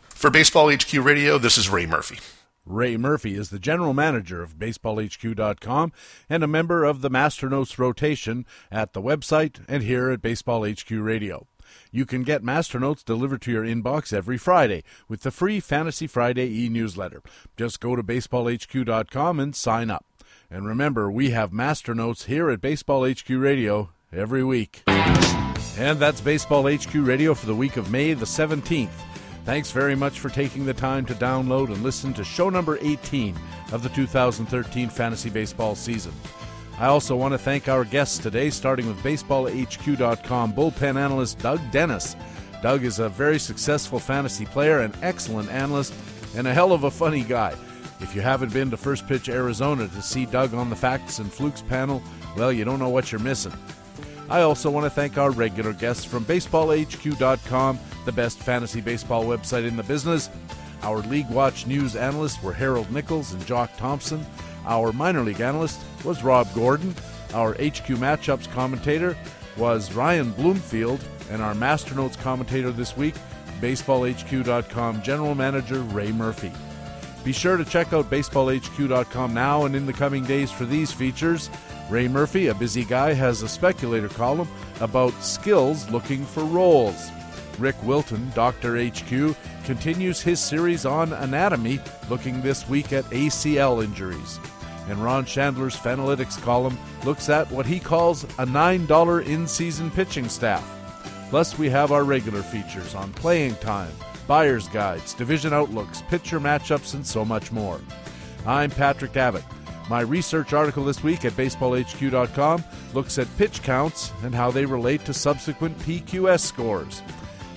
For Baseball HQ Radio, this is Ray Murphy. Ray Murphy is the general manager of BaseballHQ.com and a member of the Masternotes rotation at the website and here at Baseball HQ Radio. You can get Masternotes delivered to your inbox every Friday with the free Fantasy Friday e newsletter. Just go to baseballhq.com and sign up. And remember, we have Masternotes here at Baseball HQ Radio every week. And that's Baseball HQ Radio for the week of May the 17th. Thanks very much for taking the time to download and listen to show number 18 of the 2013 fantasy baseball season. I also want to thank our guests today, starting with BaseballHQ.com bullpen analyst Doug Dennis. Doug is a very successful fantasy player, an excellent analyst, and a hell of a funny guy. If you haven't been to First Pitch Arizona to see Doug on the Facts and Flukes panel, well, you don't know what you're missing. I also want to thank our regular guests from BaseballHQ.com, the best fantasy baseball website in the business. Our League Watch news analysts were Harold Nichols and Jock Thompson. Our minor league analyst was Rob Gordon. Our HQ matchups commentator was Ryan Bloomfield. And our Masternotes commentator this week, BaseballHQ.com general manager Ray Murphy. Be sure to check out BaseballHQ.com now and in the coming days for these features. Ray Murphy, a busy guy, has a speculator column about skills looking for roles. Rick Wilton, Dr. HQ, continues his series on anatomy, looking this week at ACL injuries. And Ron Shandler's Fanalytics column looks at what he calls a $9 in season pitching staff. Plus, we have our regular features on playing time, buyer's guides, division outlooks, pitcher matchups, and so much more. I'm Patrick Davitt. My research article this week at baseballhq.com looks at pitch counts and how they relate to subsequent PQS scores.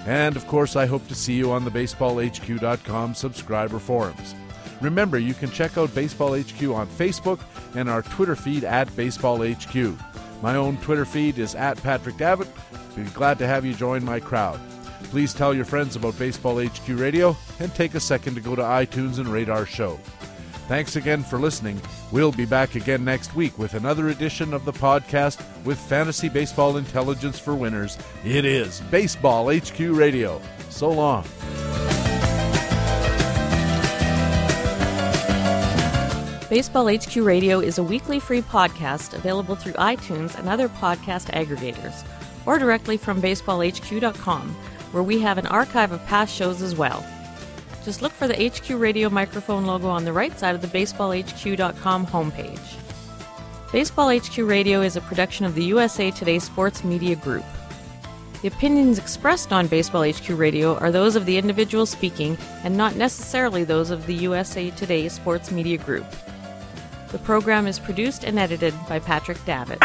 And of course, I hope to see you on the baseballhq.com subscriber forums. Remember, you can check out Baseball HQ on Facebook and our Twitter feed at Baseball HQ. My own Twitter feed is at Patrick Davitt. Be glad to have you join my crowd. Please tell your friends about Baseball HQ Radio and take a second to go to iTunes and rate our show. Thanks again for listening. We'll be back again next week with another edition of the podcast with fantasy baseball intelligence for winners. It is Baseball HQ Radio. So long. Baseball HQ Radio is a weekly free podcast available through iTunes and other podcast aggregators, or directly from baseballhq.com, where we have an archive of past shows as well. Just look for the HQ Radio microphone logo on the right side of the baseballhq.com homepage. Baseball HQ Radio is a production of the USA Today Sports Media Group. The opinions expressed on Baseball HQ Radio are those of the individual speaking and not necessarily those of the USA Today Sports Media Group. The program is produced and edited by Patrick Davitt.